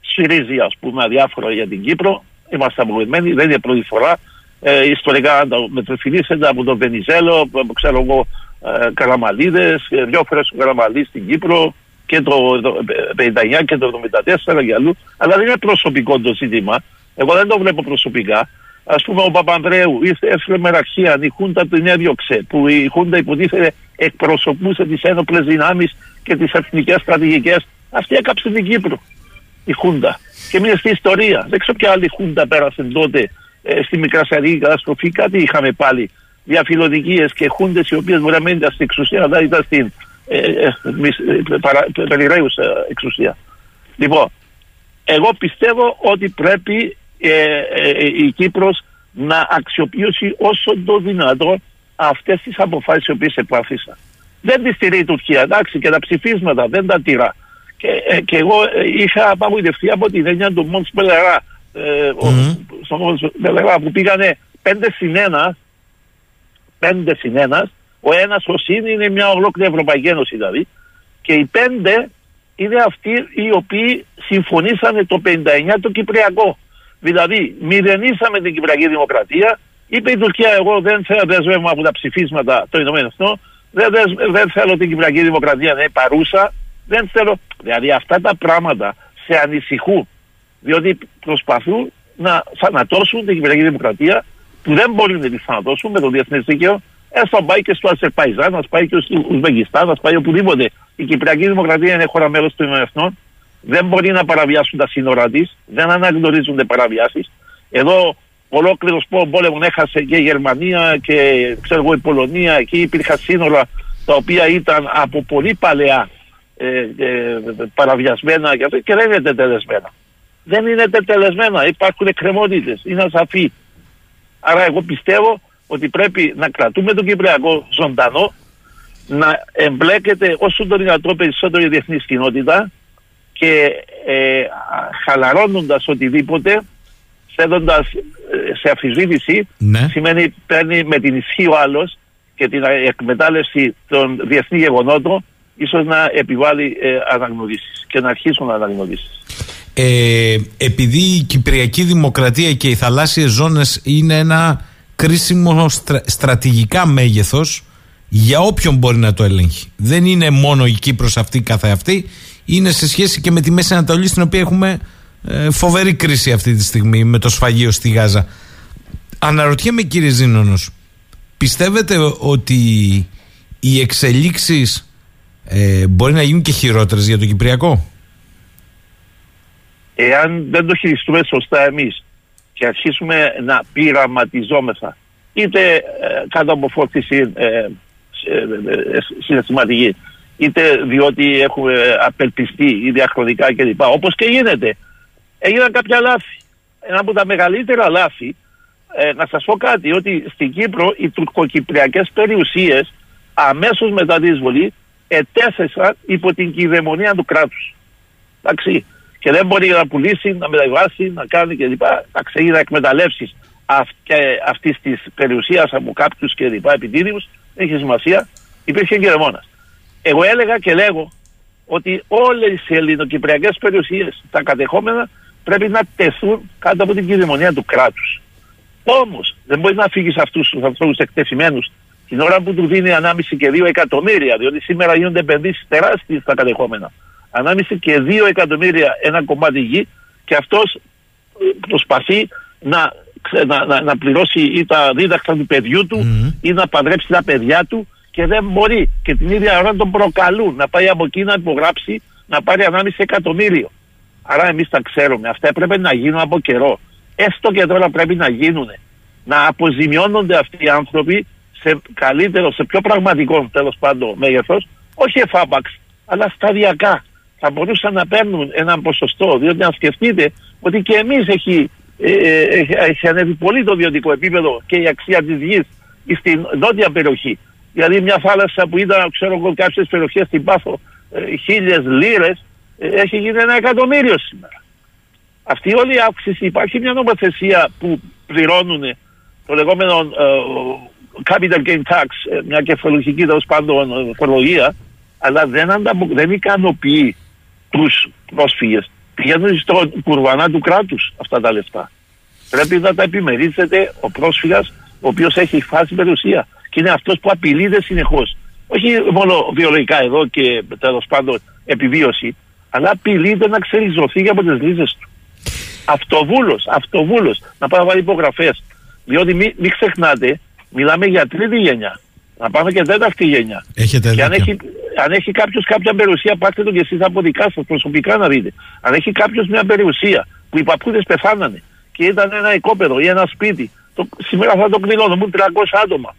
σφυρίζει ας πούμε αδιάφορα για την Κύπρο. Είμαστε απογοητευμένοι, δεν είναι πρώτη φορά. Ε, ιστορικά μετρεφιλήσετε από τον Βενιζέλο, ξέρω εγώ, ε, Καραμαλίδες, ε, δυο φορές ο Καραμαλή στην Κύπρο, και το 59 και το 74 και αλλού, αλλά δεν είναι προσωπικό το ζήτημα. Εγώ δεν το βλέπω προσωπικά. Α πούμε, ο Παπανδρέου έφερε μεραρχία, η Χούντα την έδιωξε, που η Χούντα υποτίθεται εκπροσωπούσε τις ένοπλες δυνάμεις και τις εθνικές στρατηγικές. Αυτή έκαψε την Κύπρο, η Χούντα. Και μείνε στην ιστορία. Δεν ξέρω ποια άλλη Χούντα πέρασε τότε ε, στη Μικρασιατική καταστροφή. Κάτι είχαμε πάλι. Διαφιλωτικίε και Χούντες οι οποίες μπορεί να μην ήταν στην εξουσία, αλλά ήταν στην ε, ε, ε, περιραίουσα εξουσία. Λοιπόν, εγώ πιστεύω ότι πρέπει η Κύπρος να αξιοποιήσει όσο το δυνατό αυτές τις αποφάσεις οι οποίες επάφησαν. Δεν τη στηρεί η Τουρκία, εντάξει, και τα ψηφίσματα δεν τα τηρά. Και, και εγώ είχα απαγοητευτεί από την έννοια του Μόντς Μπελερά, στο Μόντς Μπελερά που πήγανε 5 συν 1, 5 συν 1 ο ένας ο ΣΥΝ είναι μια ολόκληρη Ευρωπαϊκή Ένωση δηλαδή. Και οι πέντε είναι αυτοί οι οποίοι συμφωνήσανε το 59 το Κυπριακό. Δηλαδή, μηδενίσαμε την Κυπριακή Δημοκρατία. Είπε η Τουρκία, εγώ δεν θέλω δεσμεύμα από τα ψηφίσματα των Ηνωμένων Εθνών. Δεν, δεν θέλω την Κυπριακή Δημοκρατία να είναι παρούσα. Δεν θέλω. Δηλαδή, αυτά τα πράγματα σε ανησυχούν. Διότι προσπαθούν να θανατώσουν την Κυπριακή Δημοκρατία που δεν μπορεί να τη θανατώσουν με το διεθνές δίκαιο Έστω να πάει και στο Αζερπαϊζάν, να πάει και στο Ουσβεγιστάν, να πάει οπουδήποτε. Η Κυπριακή Δημοκρατία είναι χώρα μέλος των Εθνών. Δεν μπορεί να παραβιάσουν τα σύνορά της. Δεν αναγνωρίζονται παραβιάσεις. Εδώ ολόκληρος πόλεμο έχασε και η Γερμανία και ξέρω εγώ η Πολωνία. Εκεί υπήρχαν σύνορα τα οποία ήταν από πολύ παλαιά ε, ε, παραβιασμένα και, και δεν είναι τελεσμένα. δεν είναι τετελεσμένα. Υπάρχουν εκκρεμότητες, είναι ασαφή. Άρα, εγώ πιστεύω ότι πρέπει να κρατούμε τον Κυπριακό ζωντανό, να εμπλέκεται όσο το δυνατό περισσότερο η διεθνής κοινότητα και ε, χαλαρώνοντας οτιδήποτε, θέτοντα ε, σε αφιζήτηση, Ναι. σημαίνει παίρνει με την ισχύ ο άλλος και την εκμετάλλευση των διεθνή γεγονότων, ίσως να επιβάλλει ε, αναγνωρίσεις και να αρχίσουν αναγνωρίσεις. Ε, επειδή η Κυπριακή Δημοκρατία και οι θαλάσσιες ζώνες είναι ένα κρίσιμο στρα- στρατηγικά μέγεθος για όποιον μπορεί να το ελέγχει. Δεν είναι μόνο η Κύπρος αυτή καθεαυτή, είναι σε σχέση και με τη Μέση Ανατολή στην οποία έχουμε ε, φοβερή κρίση αυτή τη στιγμή με το σφαγείο στη Γάζα. Αναρωτιέμαι κύριε Ζήνονος, πιστεύετε ότι οι εξελίξεις ε, μπορεί να γίνουν και χειρότερες για το Κυπριακό; εάν δεν το χειριστούμε σωστά εμείς και αρχίσουμε να πειραματιζόμεθα είτε ε, κάτω από φόρτιση ε, ε, ε, συναισθηματική είτε διότι έχουμε απελπιστεί ή διαχρονικά κλπ. Όπως και γίνεται. Έγιναν κάποια λάθη. Ένα από τα μεγαλύτερα λάθη, ε, να σας πω κάτι, ότι στην Κύπρο οι τουρκοκυπριακές περιουσίες αμέσως μετά τη εισβολή ετέθεσαν υπό την κυδαιμονία του κράτους. Εντάξει. Και δεν μπορεί να πουλήσει, να μεταβάσει, να κάνει κλπ. Εντάξει, έγιναν εκμεταλλεύσεις αυτής της περιουσίας από κάποιους κλπ. επιτήρηου. Δεν έχει σημασία. Υπήρχε και δαιμόνα. Εγώ έλεγα και λέγω ότι όλες οι ελληνοκυπριακές περιουσίες, τα κατεχόμενα, πρέπει να τεθούν κάτω από την κυδαιμονία του κράτους. Όμως δεν μπορείς να φύγεις αυτούς τους ανθρώπους εκτεθειμένους την ώρα που του δίνει ανάμιση και δύο εκατομμύρια, διότι σήμερα γίνονται επενδύσεις τεράστιες στα κατεχόμενα. Ανάμιση και δύο εκατομμύρια ένα κομμάτι γη και αυτός προσπαθεί να, ξε- να, να, να πληρώσει ή τα δίδακτρα του παιδιού του ή να παντρέψει τα παιδιά του και δεν μπορεί. Και την ίδια ώρα τον προκαλούν να πάει από εκεί να υπογράψει να πάρει ανάμιση εκατομμύριο. Άρα εμείς τα ξέρουμε. Αυτά έπρεπε να γίνουν από καιρό. Έστω και τώρα πρέπει να γίνουν. Να αποζημιώνονται αυτοί οι άνθρωποι σε καλύτερο, σε πιο πραγματικό τέλος πάντων μέγεθος, όχι εφάπαξ, αλλά σταδιακά. Θα μπορούσαν να παίρνουν ένα ποσοστό, διότι αν σκεφτείτε ότι και εμείς έχει, ε, ε, έχει, έχει ανέβει πολύ το βιωτικό επίπεδο και η αξία της γης στην νότια περιοχή. Δηλαδή μια θάλασσα που ήταν, ξέρω εγώ, κάποιες περιοχές στην Πάθο, ε, χίλιες λίρες, έχει γίνει ένα εκατομμύριο σήμερα. Αυτή όλη η αύξηση, υπάρχει μια νομοθεσία που πληρώνουν το λεγόμενο ε, capital gain tax, ε, μια κεφαλουχική τέλος πάντων ε, φορολογία, αλλά δεν, ανταπο, δεν ικανοποιεί τους πρόσφυγες. Πηγαίνουν στο κουρβανά του κράτους αυτά τα λεφτά. Πρέπει να τα επιμερίζεται ο πρόσφυγας, ο οποίος έχει φάση περιουσία. Και είναι αυτός που απειλείται συνεχώς. Όχι μόνο βιολογικά εδώ και τέλος πάντων επιβίωση, αλλά απειλείται να ξεριζωθεί από τις λύσεις του. Αυτοβούλος, αυτοβούλος, να πάει να βάλει υπογραφές. Διότι μην μη ξεχνάτε, μιλάμε για τρίτη γενιά. Να πάμε και τέταρτη γενιά. Έχετε Και αν δίκιο. έχει, αν έχει κάποιος κάποια περιουσία, πάρτε το και εσείς από δικά σας προσωπικά να δείτε. Αν έχει κάποιος μια περιουσία που οι παππούδες πεθάνανε και ήταν ένα οικόπεδο ή ένα σπίτι, το, σήμερα θα το κλειδώνουν 300 άτομα.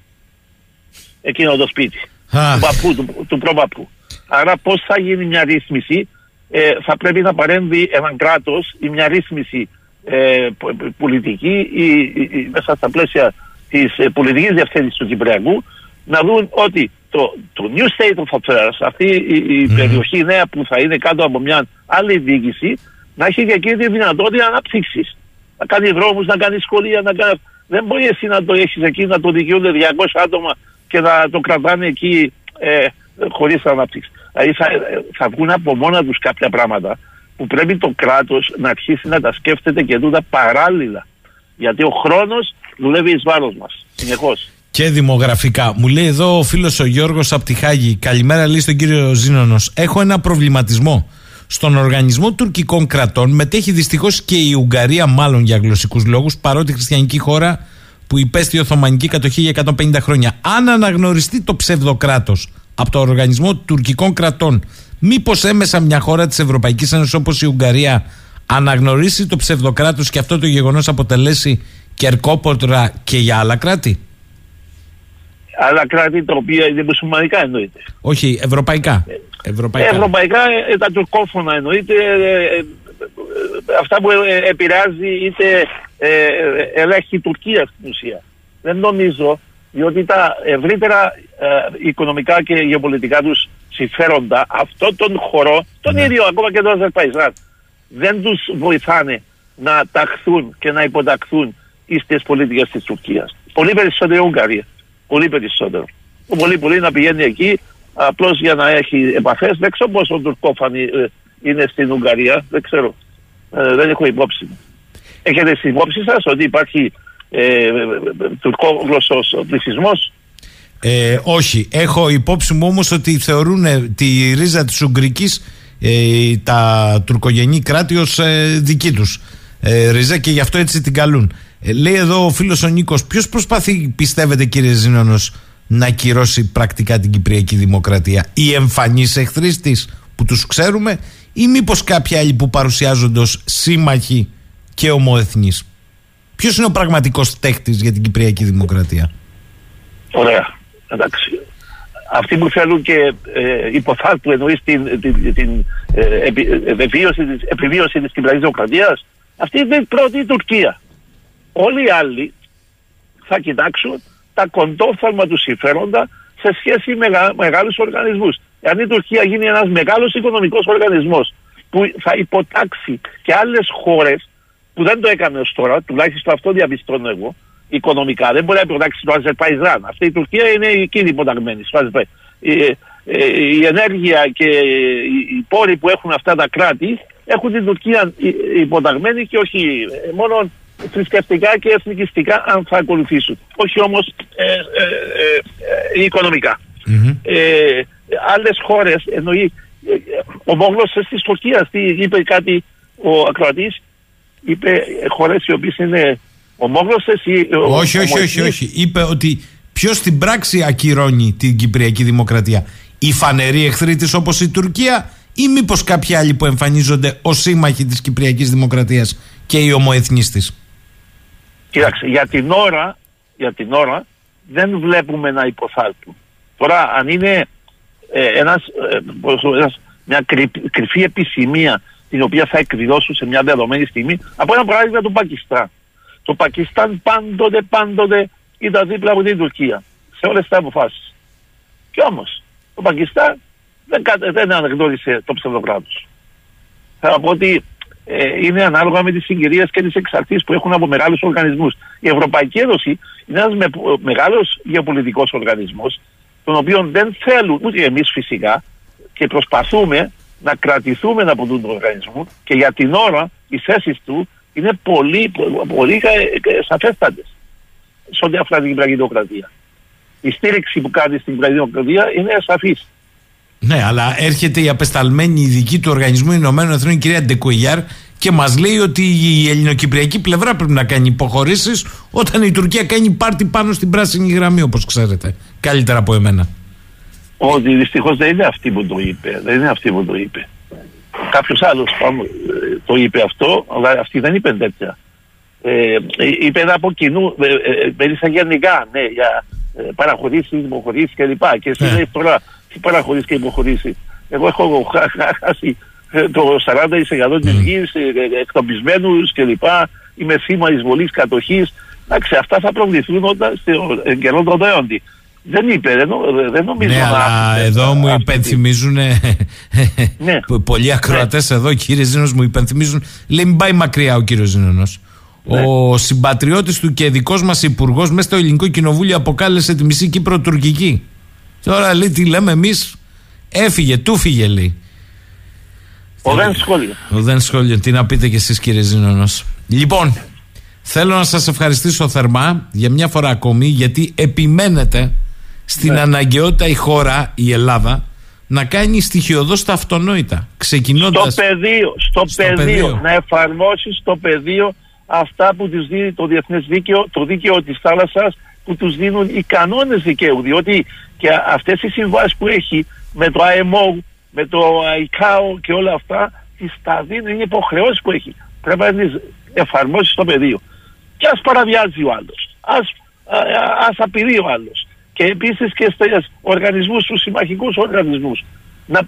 Εκείνο το σπίτι. Αχ. Του παππού, του, του προπαππού. Άρα πώς θα γίνει μια ρύθμιση, ε, θα πρέπει να παρέμβει έναν κράτος ή μια ρύθμιση ε, πο- πο- πολιτική ή, ή- ή μέσα στα πλαίσια της ε, πολιτικής διευθύνση του Κυπριακού να δουν ότι το, το New State of Affairs, αυτή η, η περιοχή νέα που θα είναι κάτω από μια άλλη διοίκηση, να έχει και εκεί τη δυνατότητα ανάπτυξη. Να κάνει δρόμους, να κάνει σχολεία, να κάνει. Δεν μπορεί εσύ να το έχεις εκεί, να το δικαιούνται 200 άτομα και να το κρατάνε εκεί ε, χωρίς ανάπτυξη. Δηλαδή θα, θα βγουν από μόνα τους κάποια πράγματα που πρέπει το κράτος να αρχίσει να τα σκέφτεται και τούτα παράλληλα. Γιατί ο χρόνος δουλεύει εις βάρος μας. Συνεχώς. Και δημογραφικά. Μου λέει εδώ ο φίλος ο Γιώργος από τη Χάγη. Καλημέρα, λέει στον κύριο Ζήνονο. Έχω ένα προβληματισμό. Στον οργανισμό τουρκικών κρατών μετέχει δυστυχώς και η Ουγγαρία, μάλλον για γλωσσικούς λόγους, παρότι χριστιανική χώρα που υπέστη Οθωμανική κατοχή για 150 χρόνια. Αν αναγνωριστεί το ψευδοκράτος από το οργανισμό τουρκικών κρατών, μήπως έμεσα μια χώρα της Ευρωπαϊκής Ένωσης όπως η Ουγγαρία αναγνωρίσει το ψευδοκράτος και αυτό το γεγονός αποτελέσει κερκόποτρα και για άλλα κράτη; Άλλα κράτη τα οποία είναι μουσουλμανικά εννοείται. Όχι, ευρωπαϊκά. Ευρωπαϊκά. Ευρωπαϊκά, ε, τα τουρκόφωνα εννοείται. Ε, ε, αυτά που ε, επηρεάζει είτε ε, ελέγχει η Τουρκία στην ουσία. Δεν νομίζω διότι τα ευρύτερα οικονομικά και γεωπολιτικά τους συμφέροντα αυτόν τον χώρο, τον ναι. ίδιο ακόμα και το Αζερπαϊζάν, δεν τους βοηθάνε να ταχθούν και να υποταχθούν στις πολιτικές της Τουρκίας. Πολύ περισσότερο η Ουγγαρία. Πολύ περισσότερο. Πολύ πολύ να πηγαίνει εκεί απλώς για να έχει επαφές. Δεν ξέρω πόσο τουρκόφανη ε, είναι στην Ουγγαρία. Δεν ξέρω. Ε, δεν έχω υπόψη μου. Έχετε στην υπόψη σας ότι υπάρχει ε, τουρκόγλωσσος πληθυσμός; Ε, όχι. Έχω υπόψη μου όμως ότι θεωρούν τη ρίζα της Ουγγρικής ε, τα τουρκογενή κράτη ως ε, δική τους ε, ρίζα και γι' αυτό έτσι την καλούν. Ε, λέει εδώ ο φίλος ο Νίκος, ποιος προσπαθεί πιστεύετε κύριε Ζήνωνος να ακυρώσει πρακτικά την Κυπριακή Δημοκρατία; Οι εμφανείς εχθροί τη που τους ξέρουμε ή μήπως κάποιοι άλλοι που παρουσιάζονται ως σύμμαχοι και ομοεθνείς; Ποιος είναι ο πραγματικός τέχτης για την Κυπριακή Δημοκρατία; Ωραία. Εντάξει. Αυτοί που θέλουν και ε, υποθάλπου εννοείς την, την, την ε, επιβίωση, της, επιβίωση της Κυπριακής Δημοκρατίας αυτή είναι η πρώτη Τουρκία. Όλοι οι άλλοι θα κοιτάξουν τα κοντόφθαλμα του συμφέροντα σε σχέση με μεγάλους οργανισμούς. Αν η Τουρκία γίνει ένας μεγάλος οικονομικός οργανισμός που θα υποτάξει και άλλες χώρες που δεν το έκανε ως τώρα, τουλάχιστον αυτό διαπιστώνω εγώ, οικονομικά. Δεν μπορεί να υποτάξει το Αζερπαϊζάν. Αυτή η Τουρκία είναι εκείνη υποταγμένη. Η, ε, η ενέργεια και οι πόροι που έχουν αυτά τα κράτη έχουν την Τουρκία υποταγμένη και όχι ε, μόνο θρησκευτικά και εθνικιστικά αν θα ακολουθήσουν. Όχι όμως ε, ε, ε, οικονομικά. Mm-hmm. Ε, άλλες χώρες εννοεί ο Μόγλος της Τουρκίας τι είπε κάτι ο ακροατής είπε χώρες οι οποίες είναι ομόγλωσσες ή όχι, όχι, όχι, όχι. Είπε ότι ποιος στην πράξη ακυρώνει την Κυπριακή Δημοκρατία. Η φανερή εχθρή της όπως η Τουρκία ή μήπως κάποιοι άλλοι που εμφανίζονται ως σύμμαχοι της Κυπριακής Δημοκρατίας και οι ομοεθνείς της; Κοίταξε, για την ώρα, για την ώρα δεν βλέπουμε να υποθάλπουν. Τώρα, αν είναι ε, ένας, ε, μια κρυφή επισημία την οποία θα εκδηλώσουν σε μια δεδομένη στιγμή, από ένα παράδειγμα του Πακιστάν. Το Πακιστάν πάντοτε, πάντοτε ήταν δίπλα από την Τουρκία σε όλες τις αποφάσεις. Και όμως, το Πακιστάν δεν, δεν αναγνώρισε το ψευδοκράτος. Θα πω ότι ε, είναι ανάλογα με τις συγκυρίες και τις εξαρτήσεις που έχουν από μεγάλους οργανισμούς. Η Ευρωπαϊκή Ένωση είναι ένας με, μεγάλος γεωπολιτικός οργανισμός, τον οποίο δεν θέλουν ούτε εμείς φυσικά και προσπαθούμε να κρατηθούμε από τον οργανισμό και για την ώρα οι θέσεις του είναι πολύ, πολύ σαφέστατες σε ό,τι αφορά την Κυπριακή Δημοκρατία. Η στήριξη που κάνει στην Κυπριακή Δημοκρατία είναι σαφής. Ναι, αλλά έρχεται η απεσταλμένη ειδική του Οργανισμού Ηνωμένων Εθνών, η κυρία Ντεκουιγιάρ, και μας λέει ότι η ελληνοκυπριακή πλευρά πρέπει να κάνει υποχωρήσεις όταν η Τουρκία κάνει πάρτι πάνω στην πράσινη γραμμή, όπως ξέρετε. Καλύτερα από εμένα. Ότι δυστυχώς δεν είναι αυτή που το είπε. Δεν είναι αυτή που το είπε. Κάποιος άλλος ε, το είπε αυτό, αλλά αυτή δεν είπε τέτοια. Ε, είπε ένα από κοινού, ε, ε, γενικά, ναι, για ε, παραχωρήσεις, υποχωρήσεις κλπ. Και εσύ ναι. λέει τώρα τι παραχωρήσεις και υποχωρήσεις. Εγώ έχω χάσει ε, το 40% της γης, ε, εκτοπισμένους κλπ. Είμαι θύμα εισβολής κατοχής. Εντάξει, αυτά θα προβληθούν όταν στο καιρό των δέοντι. Δεν είπε, δεν, δεν νομίζω ναι, αλλά εδώ μου υπενθυμίζουν ναι. [LAUGHS] πολλοί ακροατές ναι. εδώ, κύριε Ζήνος, μου υπενθυμίζουν. Λέει, μην πάει μακριά ο κύριος Ζήνο. Ναι. Ο συμπατριώτης του και δικός μας υπουργός μέσα στο ελληνικό κοινοβούλιο αποκάλεσε τη μισή Κύπρο τουρκική. Τώρα λέει τι λέμε εμείς; Έφυγε, του φύγε λέει. Ο δεν σχόλιο. Ο δεν σχόλιο. Τι να πείτε κι εσείς κύριε Ζήνονο. Λοιπόν, θέλω να σας ευχαριστήσω θερμά για μια φορά ακόμη γιατί επιμένετε στην ναι. αναγκαιότητα η χώρα, η Ελλάδα, να κάνει στοιχειοδός τα αυτονόητα. Ξεκινώντας... Στο πεδίο, στο, στο πεδίο, πεδίο, να εφαρμόσεις στο πεδίο αυτά που του δίνει το διεθνές δίκαιο, το δίκαιο της θάλασσας, που τους δίνουν οι κανόνες δικαίου. Διότι και αυτές οι συμβάσεις που έχει με το IMO, με το ICAO και όλα αυτά, τι τα δίνει, είναι υποχρεώσει που έχει. Πρέπει να τις εφαρμόσεις στο πεδίο. Και ας παραβιάζει ο άλλος. Α απειλεί ο άλλος. Και επίσης και στου οργανισμούς, στους συμμαχικούς οργανισμούς. Να,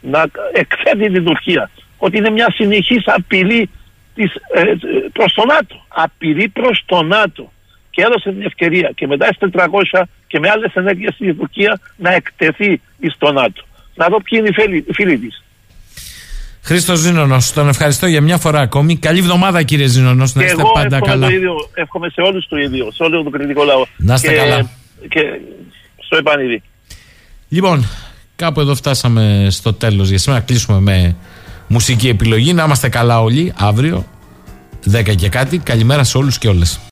να εκθέτει την Τουρκία. ότι είναι μια συνεχής απειλή της, ε, προς τον ΝΑΤΟ. Απειλή προς τον ΝΑΤΟ. Και έδωσε την ευκαιρία και μετά S400 και με άλλες ενέργειες στην Τουρκία να εκτεθεί στο ΝΑΤΟ. Να δω ποιοι είναι οι φίλοι, οι φίλοι της. Χρήστος Ζήνονο, τον ευχαριστώ για μια φορά ακόμη. Καλή εβδομάδα, κύριε Ζήνονο, να είστε εγώ πάντα εύχομαι καλά. Το ίδιο, εύχομαι σε όλους το ίδιο, σε όλο τον κριτικό λαό. Να είστε και, καλά. Και στο επανειδή. Λοιπόν, κάπου εδώ φτάσαμε στο τέλος για σήμερα. Κλείσουμε με μουσική επιλογή. Να είμαστε καλά όλοι αύριο, 10 και κάτι. Καλημέρα σε όλους και όλες.